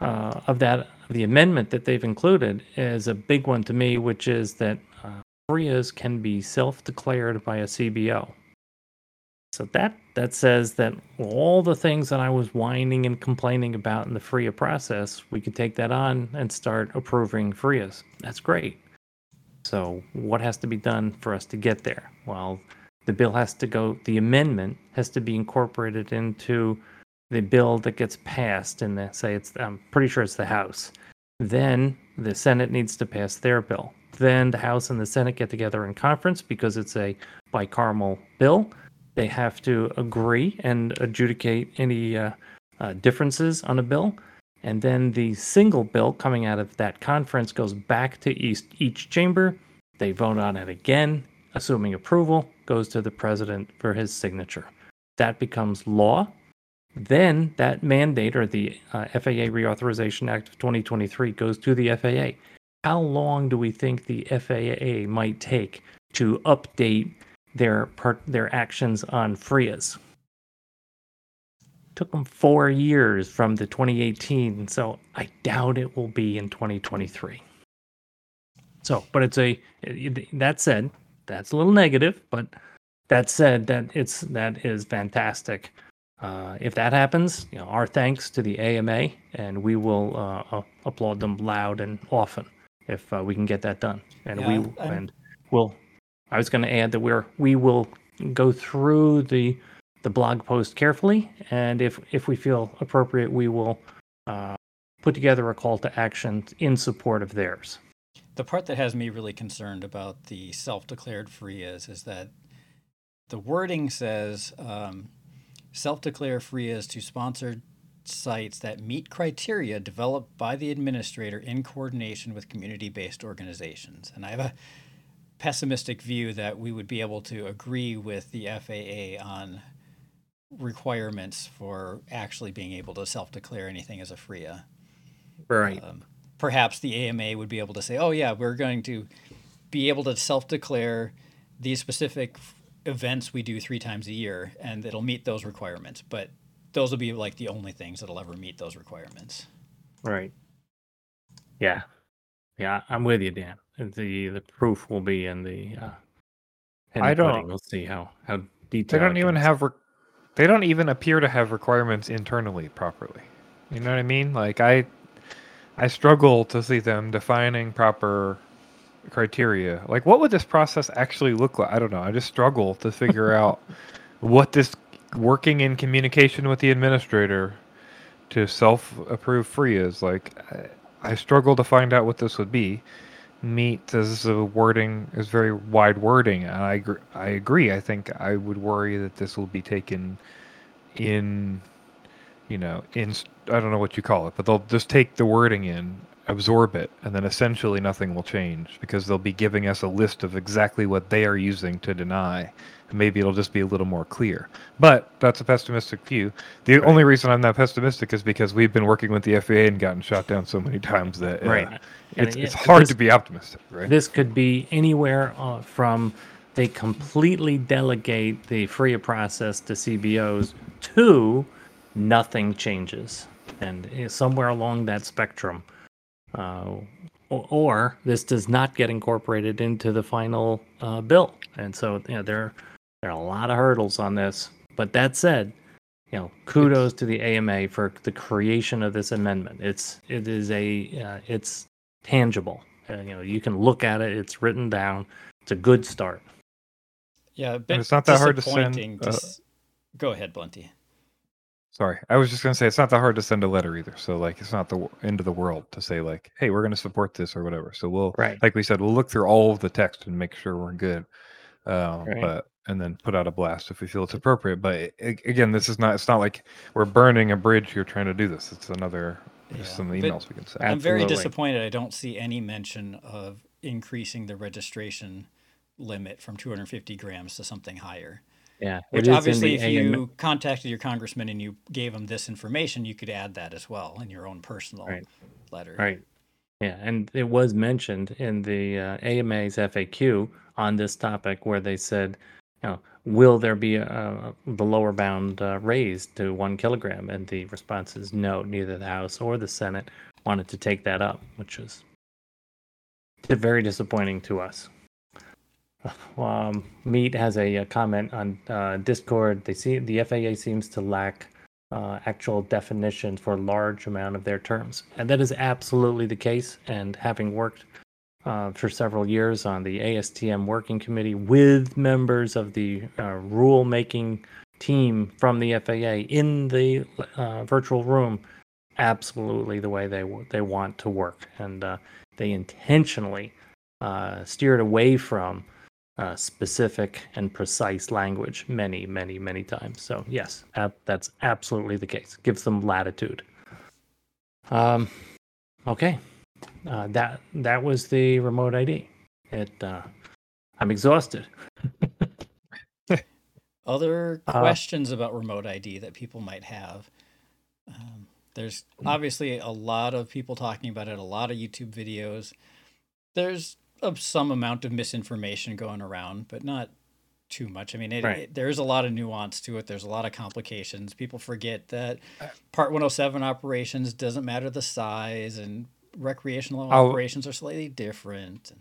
uh, of that the amendment that they've included is a big one to me, which is that uh, FRIAs can be self-declared by a CBO. So that that says that all the things that I was whining and complaining about in the FRIA process, we can take that on and start approving FRIAs. That's great. So what has to be done for us to get there? Well, the bill has to go. The amendment has to be incorporated into the bill that gets passed and say it's I'm pretty sure it's the House. Then the Senate needs to pass their bill. Then the House and the Senate get together in conference because it's a bicameral bill. They have to agree and adjudicate any uh, uh, differences on a bill, And then the single bill coming out of that conference goes back to each, each chamber. They vote on it again, assuming approval, goes to the president for his signature. That becomes law. Then that mandate or the uh, FAA Reauthorization Act of 2023 goes to the FAA. How long do we think the FAA might take to update their part, their actions on FRIAs? Took them four years from the 2018, so I doubt it will be in 2023. So, but it's a that said, that's a little negative, but that said, that it's that is fantastic. Uh, if that happens, you know, our thanks to the AMA, and we will uh, applaud them loud and often if uh, we can get that done. And Yeah, we I'm- and we'll. I was going to add that we're we will go through the the blog post carefully, and if if we feel appropriate, we will uh, put together a call to action in support of theirs. The part that has me really concerned about the self-declared FRIAs is that the wording says um, self-declare FRIAs to sponsored sites that meet criteria developed by the administrator in coordination with community-based organizations. And I have a pessimistic view that we would be able to agree with the FAA on requirements for actually being able to self-declare anything as a FRIA Right. um, perhaps the AMA would be able to say, "Oh yeah, we're going to be able to self-declare these specific f- events we do three times a year, and it'll meet those requirements." But those will be like the only things that'll ever meet those requirements. Right. Yeah. Yeah, I'm with you, Dan. The the proof will be in the uh in I the don't- pudding. We'll see how how detailed. They don't even have. Re- they don't even appear to have requirements internally properly. You know what I mean? Like I, I struggle to see them defining proper criteria. Like, what would this process actually look like? I don't know. I just struggle to figure [laughs] out what this working in communication with the administrator to self-approve FRIAs. Like, I, I struggle to find out what this would be. Meet as a wording is very wide wording, and I agree, I agree. I think I would worry that this will be taken in, you know, in I don't know what you call it, but they'll just take the wording in, absorb it, and then essentially nothing will change because they'll be giving us a list of exactly what they are using to deny. Maybe it'll just be a little more clear. But that's a pessimistic view. The only reason I'm that pessimistic is because we've been working with the FAA and gotten shot down so many times that uh, Right. It's, it's hard this- to be optimistic, right? This could be anywhere uh, from they completely delegate the FRIA process to CBOs to nothing changes. And uh, somewhere along that spectrum, uh, or, or this does not get incorporated into the final uh, bill. And so, you know, there, there are a lot of hurdles on this. But that said, you know, kudos to the AMA for the creation of this amendment. It's it is a uh, it's tangible. Uh, you know, you can look at it. It's written down. It's a good start. Yeah, a bit it's not that hard to send, disappointing uh, s- Go ahead, Blunty. Sorry, I was just gonna say it's not that hard to send a letter either. So like, it's not the end of the world to say like, hey, we're gonna support this or whatever. So we'll, Right. like we said, we'll look through all of the text and make sure we're good. Uh, Right. But and then put out a blast if we feel it's appropriate. But a- again, this is not. It's not like we're burning a bridge here trying to do this. It's another. Just Yeah, some but- emails we can send. I'm very disappointed. I don't see any mention of increasing the registration limit from 250 grams to something higher. Yeah. Which it is in obviously, if AMA you contacted your congressman and you gave him this information, you could add that as well in your own personal Right. letter. Right. Yeah, and it was mentioned in the uh, AMA's FAQ on this topic where they said, you know, will there be a, a, the lower bound uh, raised to one kilogram? And the response is no. Neither the House or the Senate wanted to take that up, which is very disappointing to us. [sighs] Um, Meat has a, uh comment on uh, Discord. They see the FAA seems to lack uh, actual definitions for a large amount of their terms. And that is absolutely the case. And having worked uh, for several years on the ASTM working committee with members of the uh, rule making team from the FAA in the uh, virtual room, absolutely the way they, they want to work. And uh, they intentionally uh, steered away from uh, specific and precise language many, many, many times. So yes, ab- that's absolutely the case. Gives them latitude. Um, okay, uh, that that was the remote ID. It. Uh, I'm exhausted. [laughs] Other Uh, questions about remote ID that people might have. Um, there's obviously a lot of people talking about it, a lot of YouTube videos. There's a, some amount of misinformation going around, but not too much. I mean, it, Right. it- there's a lot of nuance to it. There's a lot of complications. People forget that Part 107 operations doesn't matter the size, and recreational I'll- operations are slightly different.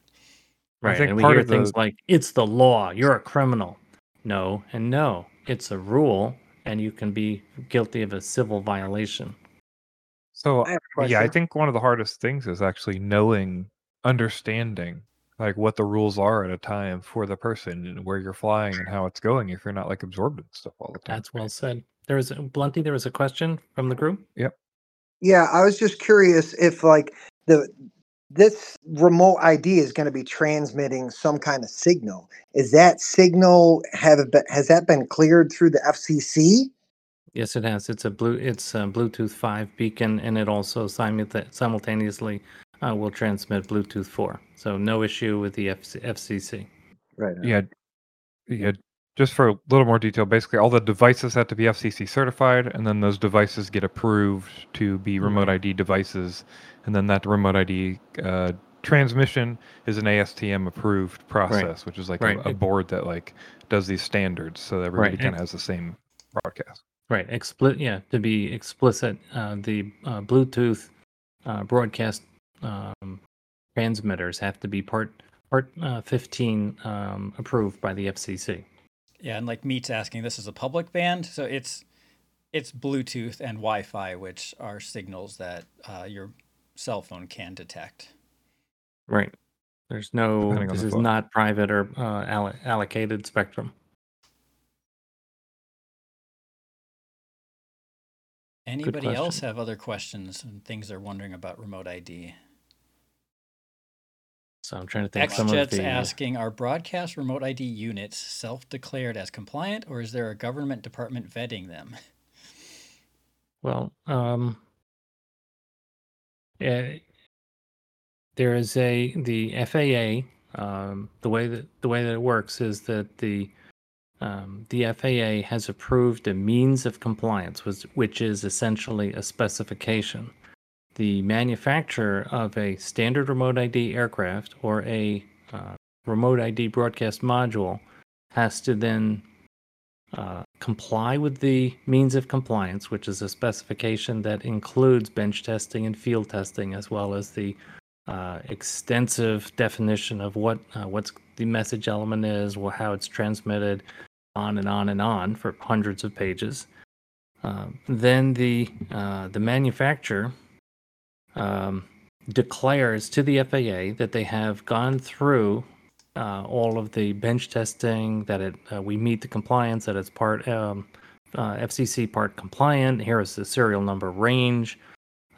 Right, think and we part hear of things the- like "It's the law. You're a criminal." No, and no. It's a rule, and you can be guilty of a civil violation. So I yeah, I think one of the hardest things is actually knowing, understanding like what the rules are at a time for the person and where you're flying and how it's going if you're not like absorbed in stuff all the time. That's well said. There was a, Blunty. There was a question from the group. Yeah, I was just curious if like the this remote ID is going to be transmitting some kind of signal. Is that signal have been, has that been cleared through the FCC? Yes, it has. It's a blue. It's a Bluetooth five beacon, and it also simultaneously uh, will transmit Bluetooth four. So no issue with the FCC. Right. Yeah, yeah. Just for a little more detail, basically all the devices have to be FCC certified, and then those devices get approved to be remote ID devices, and then that remote ID uh, transmission is an ASTM approved process, which is like Right. a, a board that like does these standards, so that everybody Right. kind of has the same broadcast. Right. Explicit. Yeah. To be explicit, uh, the uh, Bluetooth uh, broadcast um, transmitters have to be part part uh, fifteen um, approved by the FCC. Yeah, and like Meat's asking, this is a public band, so it's it's Bluetooth and Wi-Fi, which are signals that uh, your cell phone can detect. Right. There's no. Depending This the is phone. not private or uh, allo- allocated spectrum. Anybody else have other questions and things they're wondering about remote ID? So I'm trying to think. XJet's the asking, are broadcast remote ID units self-declared as compliant, or is there a government department vetting them? Well, um, yeah, there is a the FAA. Um, the way that the way that it works is that the um, the FAA has approved a means of compliance, which, which is essentially a specification. The manufacturer of a standard remote ID aircraft or a uh, remote ID broadcast module has to then uh, comply with the means of compliance, which is a specification that includes bench testing and field testing, as well as the uh, extensive definition of what uh, what's the message element is, how it's transmitted, on and on and on for hundreds of pages. Um, then the uh, the manufacturer um, declares to the FAA that they have gone through uh, all of the bench testing, that it uh, we meet the compliance, that it's part um, uh, FCC part compliant. Here is the serial number range,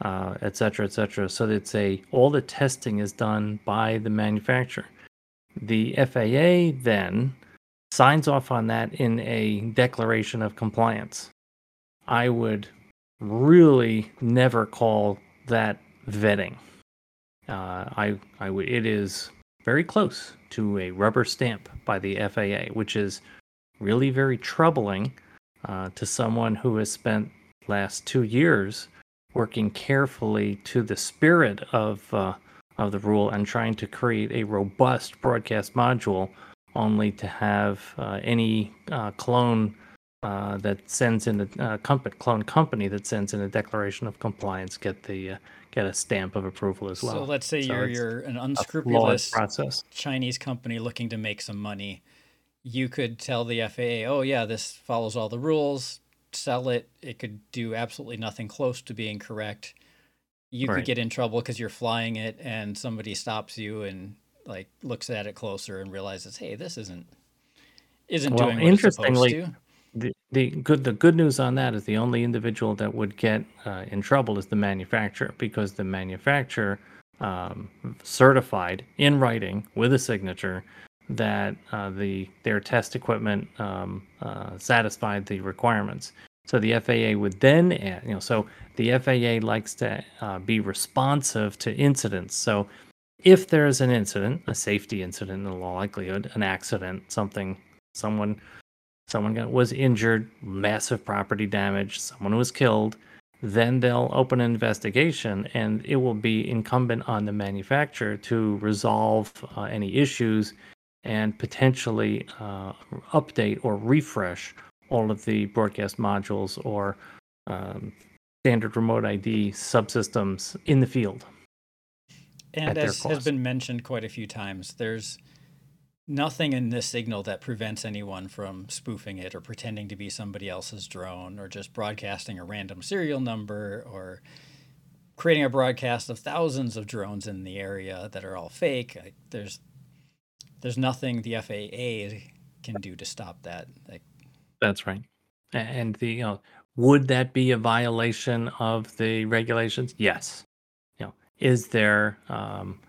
uh, et cetera, et cetera. So it's a all the testing is done by the manufacturer. The FAA then signs off on that in a declaration of compliance. I would really never call that vetting. Uh, I, I would. It is very close to a rubber stamp by the FAA, which is really very troubling uh, to someone who has spent last two years working carefully to the spirit of uh, of the rule and trying to create a robust broadcast module, only to have uh, any uh, clone uh, that sends in a uh, company, clone company that sends in a declaration of compliance get the uh, get a stamp of approval as well. so let's say So you're you're an unscrupulous process. Chinese company looking to make some money. You could tell the FAA, "Oh yeah, this follows all the rules. Sell it. It could do absolutely nothing close to being correct." You could get in trouble because you're flying it, and somebody stops you and like looks at it closer and realizes, "Hey, this isn't isn't Well, doing what it's supposed to." The, good the good news on that is the only individual that would get uh, in trouble is the manufacturer because the manufacturer um, certified in writing with a signature that uh, the their test equipment um, uh, satisfied the requirements. So the FAA would then add, you know, so the FAA likes to uh, be responsive to incidents. So if there's an incident, a safety incident in all likelihood, an accident, something, someone, someone got, was injured, massive property damage, someone was killed, then they'll open an investigation and it will be incumbent on the manufacturer to resolve uh, any issues and potentially uh, update or refresh all of the broadcast modules or um, standard remote ID subsystems in the field. And as has been mentioned quite a few times, there's nothing in this signal that prevents anyone from spoofing it or pretending to be somebody else's drone or just broadcasting a random serial number or creating a broadcast of thousands of drones in the area that are all fake. There's there's nothing the FAA can do to stop that. Like, That's right. And the you know, would that be a violation of the regulations? Yes. You know, is there um,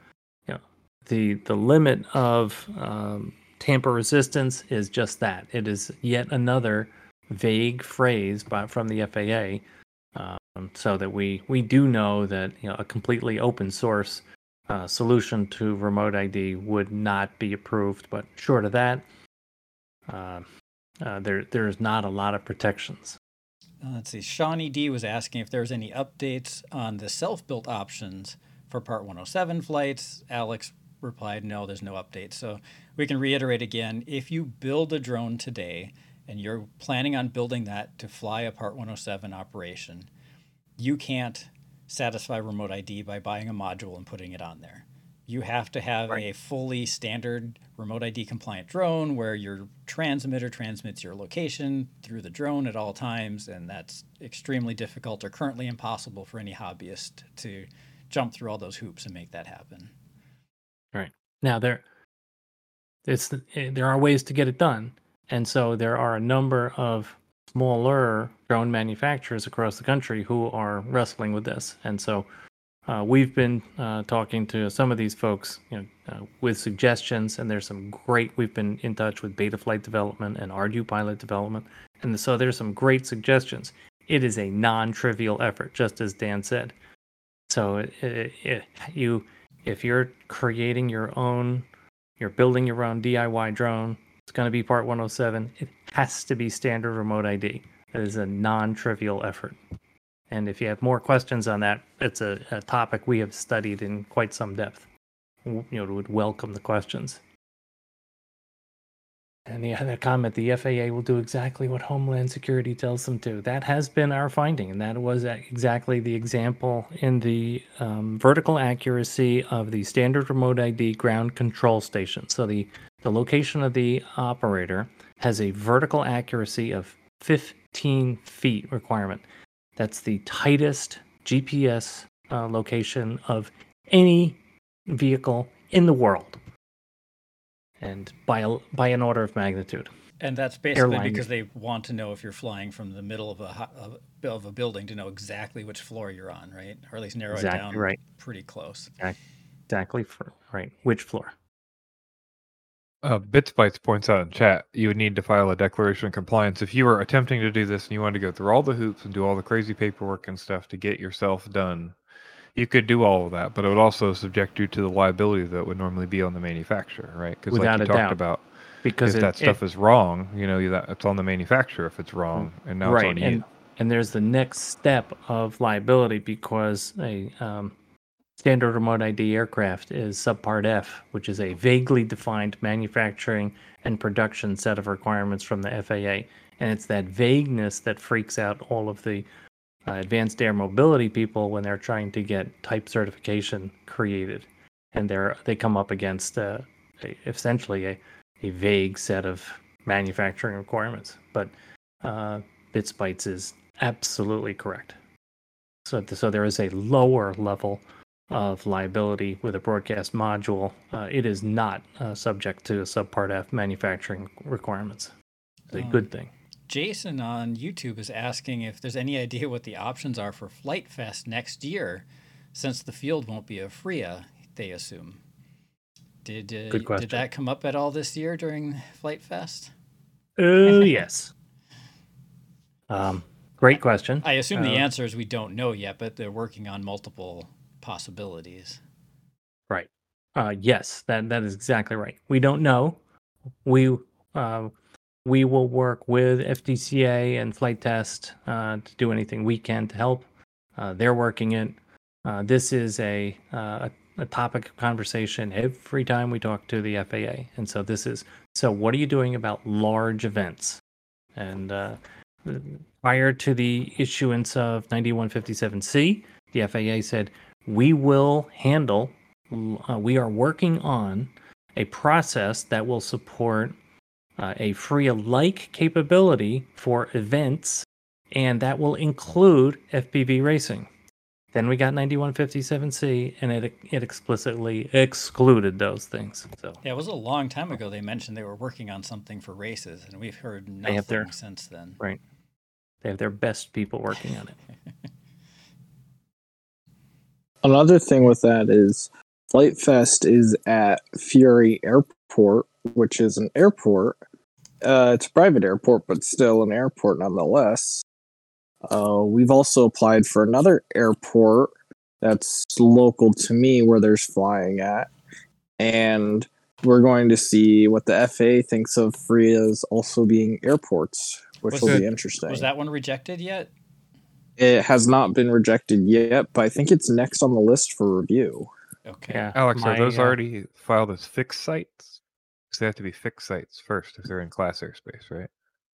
the the limit of um, tamper resistance is just that. It is yet another vague phrase by, from the FAA, um, so that we we do know that you know a completely open source uh, solution to remote ID would not be approved. But short of that, uh, uh, there there's not a lot of protections. Uh, let's see. Shawnee D was asking if there's any updates on the self-built options for Part 107 flights. Alex replied, no, there's no update. So we can reiterate again if you build a drone today and you're planning on building that to fly a Part 107 operation, you can't satisfy remote ID by buying a module and putting it on there. You have to have right. a fully standard remote ID compliant drone where your transmitter transmits your location through the drone at all times, and that's extremely difficult or currently impossible for any hobbyist to jump through all those hoops and make that happen. Right. Now there it's eh, there are ways to get it done. And so there are a number of smaller drone manufacturers across the country who are wrestling with this. And so uh, we've been uh, talking to some of these folks, you know, uh, with suggestions, and there's some great. We've been in touch with Betaflight development and ArduPilot development, and so there's some great suggestions. It is a non-trivial effort, just as Dan said. So it, it, it, you if you're creating your own, you're building your own DIY drone, it's going to be Part 107. It has to be standard remote ID. It is a non trivial effort. And if you have more questions on that, it's a, a, topic we have studied in quite some depth. You know, would welcome the questions. And the other comment, the FAA will do exactly what Homeland Security tells them to. That has been our finding, and that was exactly the example in the um, vertical accuracy of the standard remote ID ground control station. So the, the location of the operator has a vertical accuracy of 15 feet requirement. That's the tightest GPS uh, location of any vehicle in the world and by a, by an order of magnitude. And that's basically Airline. because they want to know if you're flying from the middle of a of a building to know exactly which floor you're on, right? Or at least narrow exactly it down right. pretty close. Exactly for right which floor. Uh, Bitsbytes points out in chat you would need to file a declaration of compliance if you were attempting to do this and you wanted to go through all the hoops and do all the crazy paperwork and stuff to get yourself done you could do all of that, but it would also subject you to the liability that would normally be on the manufacturer, right? Because like you talked doubt. about, because if it, that stuff it, is wrong, you know, that it's on the manufacturer if it's wrong, and now right. it's on and, you. And there's the next step of liability because a um, standard remote ID aircraft is subpart F, which is a vaguely defined manufacturing and production set of requirements from the FAA, and it's that vagueness that freaks out all of the uh, advanced air mobility people when they're trying to get type certification created, and they're they come up against uh, a, essentially a, a vague set of manufacturing requirements. But uh, BitsBytes is absolutely correct. So, so there is a lower level of liability with a broadcast module. Uh, it is not uh, subject to subpart F manufacturing requirements. It's a um, good thing. Jason on YouTube is asking if there's any idea what the options are for Flite Fest next year, since the field won't be a FRIA, they assume. Did uh, did that come up at all this year during Flite Fest? Oh [laughs] yes. Um, Great question. I assume the Uh, answer is we don't know yet, but they're working on multiple possibilities. Right. Uh, yes, that that is exactly right. We don't know. We uh, we will work with FDCA and Flite Test uh, to do anything we can to help. Uh, they're working it. Uh, this is a, uh, a a topic of conversation every time we talk to the FAA, and so this is so. What are you doing about large events? And uh, prior to the issuance of 9157C, the FAA said we will handle uh, we are working on a process that will support uh, a FRIA like capability for events, and that will include FPV racing. Then we got 9157C, and it it explicitly excluded those things. So Yeah, it was a long time ago they mentioned they were working on something for races, and we've heard nothing have their- since then. right, they have their best people working on it. [laughs] Another thing with that is Flite Fest is at Fury Airport, which is an airport. Uh, it's a private airport, but still an airport nonetheless. Uh, we've also applied for another airport that's local to me where there's flying at. And we're going to see what the FAA thinks of FRIA's also being airports, which Was will it- be interesting. Was that one rejected yet? It has not been rejected yet, but I think it's next on the list for review. Okay. Yeah, Alex, my, are those uh, already filed as fixed sites? Because they have to be fixed sites first if they're in class airspace, right?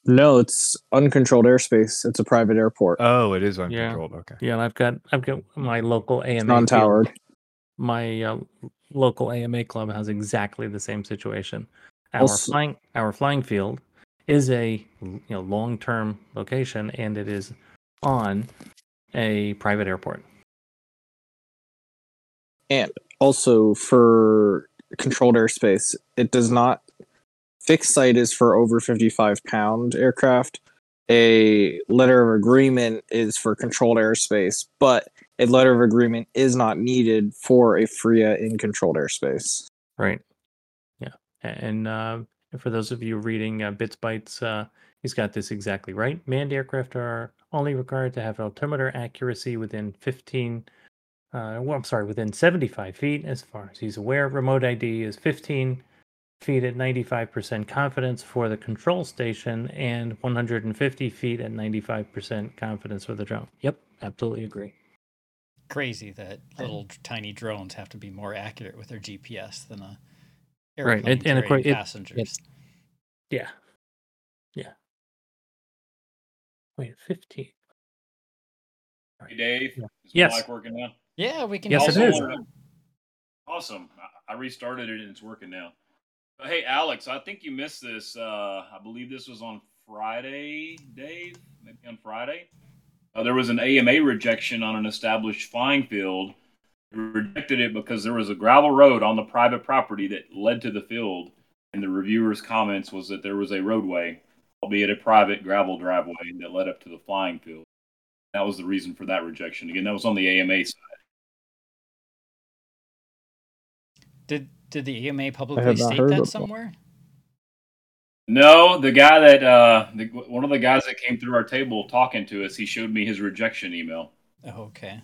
No, it's uncontrolled airspace. It's a private airport, Oh, it is uncontrolled. Okay. Yeah, and I've got I've got my local AMA. field. non-towered. my uh, local AMA club has exactly the same situation. Our Also- flying our flying field is a you know long term location, and it is on a private airport. And also, for controlled airspace, it does not. Fixed site is for over 55 pound aircraft. A letter of agreement is for controlled airspace, but a letter of agreement is not needed for a FRIA in controlled airspace. Right. Yeah. And uh, for those of you reading uh, Bits Bytes, uh, he's got this exactly right. Manned aircraft are only required to have altimeter accuracy within 15, uh, well, I'm sorry, within 75 feet. As far as he's aware, remote ID is 15 feet at 95% confidence for the control station and 150 feet at 95% confidence for the drone. Yep, absolutely agree. Crazy that little tiny drones have to be more accurate with their GPS than a Right, airplane and- and of carrying course it- passengers. it's- Yeah. Yeah. Wait, 15. Hey, Dave. Yeah. Is Yes. my mic working now? Yeah, we can. Yes, hear it you. is. wanted to- Awesome. I- I restarted it and it's working now. But hey, Alex, I think you missed this. Uh, I believe this was on Friday, Dave. Maybe on Friday. Uh, there was an AMA rejection on an established flying field. They rejected it because there was a gravel road on the private property that led to the field, and the reviewer's comments was that there was a roadway, albeit a private gravel driveway, that led up to the flying field. That was the reason for that rejection. Again, that was on the AMA side. Did did the AMA publicly state that of that. somewhere? No, the guy that uh, the, one of the guys that came through our table talking to us, he showed me his rejection email. Oh, okay.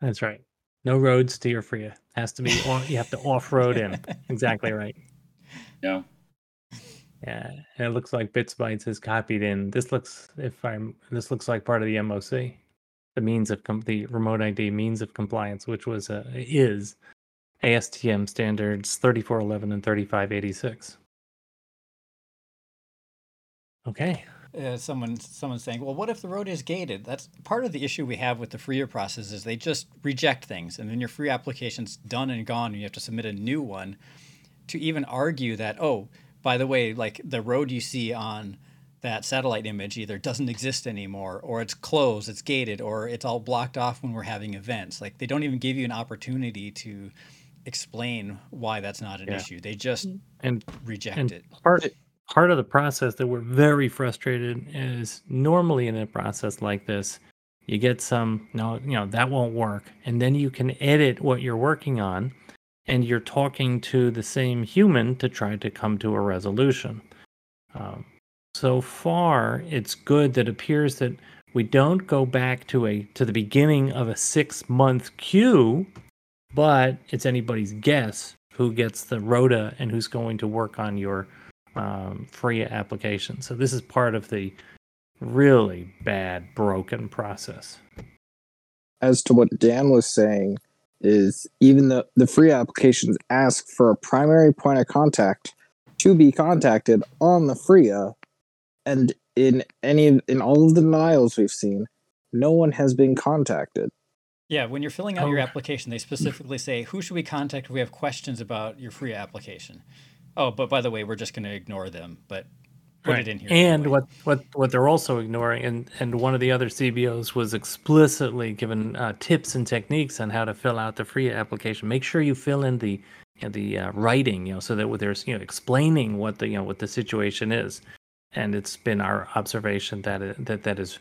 That's right. No road steer for you. Has to be, [laughs] off, you have to off road in. Exactly right. [laughs] Yeah, Yeah. And it looks like Bits Bytes is copied in. This looks, if I'm, this looks like part of the MOC, the means of, com- the remote ID means of compliance, which was, uh, is ASTM standards 3411 and 3586. Okay. uh, someone someone saying, "Well, what if the road is gated?" That's part of the issue we have with the FRIA process is they just reject things, and then your free application's done and gone, and you have to submit a new one. To even argue that, oh, by the way, like the road you see on that satellite image either doesn't exist anymore, or it's closed, it's gated, or it's all blocked off when we're having events. Like they don't even give you an opportunity to explain why that's not an Yeah. issue. They just And reject and it. part part of the process that we're very frustrated is normally in a process like this you get some no you know that won't work and then you can edit what you're working on and you're talking to the same human to try to come to a resolution um, so far it's good that appears that we don't go back to a to the beginning of a six month queue, but it's anybody's guess who gets the rota and who's going to work on your um, free application. So this is part of the really bad broken process. As to what Dan was saying, is even the the free applications ask for a primary point of contact to be contacted on the FRIA, and in any in all of the denials we've seen, no one has been contacted. Yeah, when you're filling out your Oh. application, they specifically say, who should we contact if we have questions about your FRIA application? Oh, but by the way, we're just going to ignore them, but put Right. it in here. And anyway. what, what what they're also ignoring, and and one of the other CBOs was explicitly given uh, tips and techniques on how to fill out the FRIA application. Make sure you fill in the you know, the uh, writing, you know, so that there's you know explaining what the you know what the situation is. And it's been our observation that it, that that is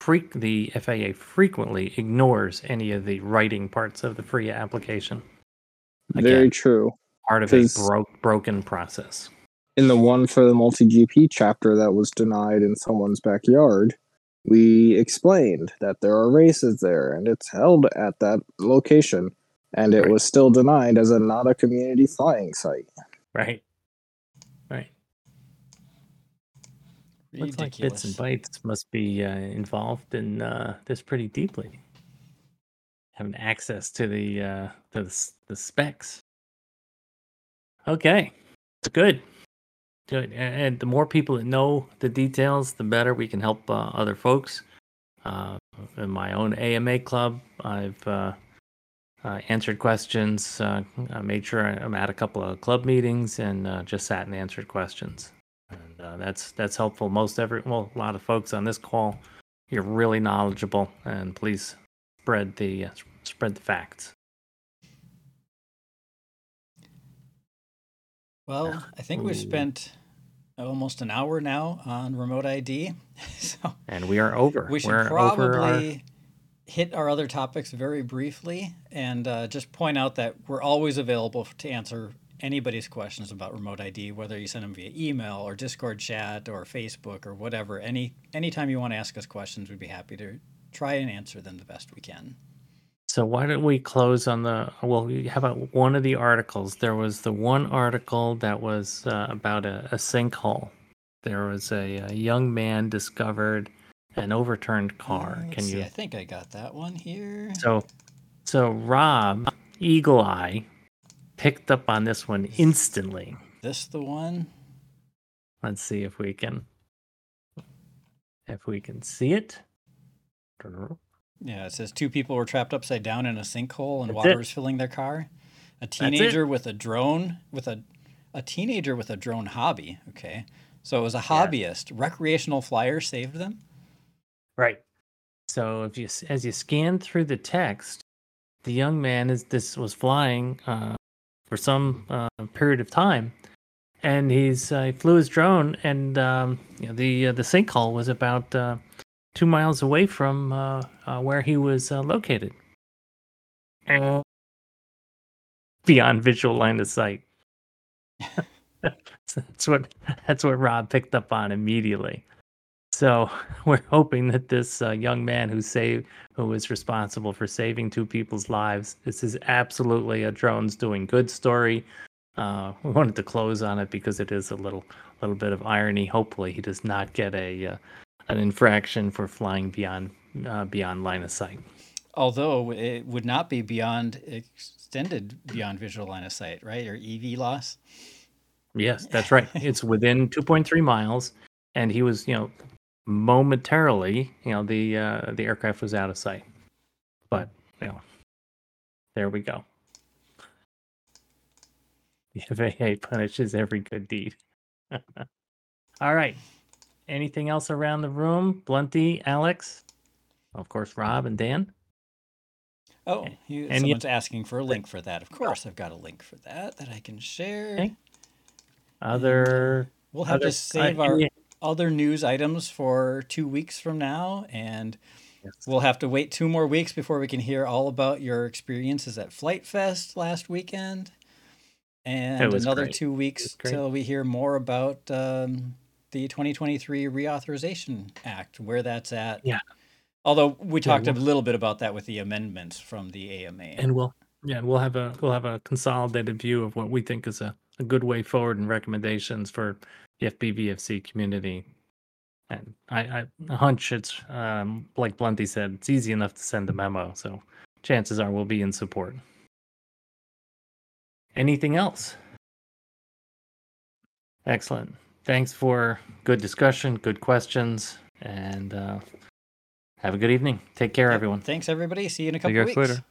freak the FAA frequently ignores any of the writing parts of the FRIA application. Very true. part of a broke broken process. In the one for the MultiGP chapter that was denied in someone's backyard, we explained that there are races there and it's held at that location, and it Right. was still denied as a not a community flying site. Right. Looks like bits and bytes must be uh, involved in uh, this pretty deeply. Having access to the uh, to the, the specs. Okay, it's good. Good, and the more people that know the details, the better we can help uh, other folks. Uh, in my own AMA club, I've uh, uh, answered questions. Uh, I made sure I'm at a couple of club meetings and uh, just sat and answered questions uh, that's that's helpful. Most every well, a lot of folks on this call, you're really knowledgeable, and please spread the uh, spread the facts. Well, I think we've spent almost an hour now on remote ID. [laughs] so And we are over. we should We're over our- probably hit our other topics very briefly and uh, just point out that we're always available to answer anybody's questions about remote ID, whether you send them via email or Discord chat or Facebook or whatever. Any anytime you want to ask us questions, we'd be happy to try and answer them the best we can. So why don't we close on the well? How about one of the articles? There was the one article that was uh, about a, a sinkhole. There was a, a young man discovered an overturned car. Uh, let's Can see, you I think I got that one here. So, so Rob Eagle Eye picked up on this one instantly. This the one? Let's see if we can, if we can see it. Yeah, it says two people were trapped upside down in a sinkhole and That's water it. was filling their car. A teenager with a drone with a a teenager with a drone hobby. Okay. So it was a Yeah. hobbyist. Recreational flyer saved them. Right. So if you as you scan through the text, the young man is this was flying uh, for some uh, period of time, and he's uh, he flew his drone, and um, you know, the uh, the sinkhole was about uh, two miles away from uh, uh, where he was uh, located, and beyond visual line of sight. [laughs] [laughs] That's what that's what Rob picked up on immediately. So [laughs] we're hoping that this uh, young man who saved, who was responsible for saving two people's lives, this is absolutely a drones doing good story. Uh, [laughs] we wanted to close on it because it is a little, little bit of irony. Hopefully, he does not get a uh, an infraction for flying beyond uh, beyond line of sight. Although it would not be beyond extended beyond visual line of sight, right? Or EVLOS. Yes, that's right. It's within 2.3 miles, and he was, you know, momentarily, you know, the uh, the aircraft was out of sight. But you know, there we go. [laughs] The FAA punishes every good deed. [laughs] All right. Anything else around the room? Blunty, Alex, of course, Rob and Dan. Oh, you, And you- someone's asking for a link for that. Of course, I've got a link for that that I can share. Okay. Other, We'll have other to save uh, our other news items for two weeks from now, and Yes. we'll have to wait two more weeks before we can hear all about your experiences at Flite Fest last weekend, and another great. two weeks till we hear more about um, the 2023 Reauthorization Act, where that's at. Yeah. Although we talked a we'll- little bit about that with the amendments from the AMA. and we'll yeah we'll have a we'll have a consolidated view of what we think is a, a good way forward and recommendations for the FPVFC community. And I, I a hunch it's um, like Blunty said, it's easy enough to send a memo, so chances are we'll be in support. Anything else? Excellent. Thanks for good discussion, good questions, and uh, have a good evening. Take care, everyone. Thanks, everybody. See you in a See couple you guys weeks. later.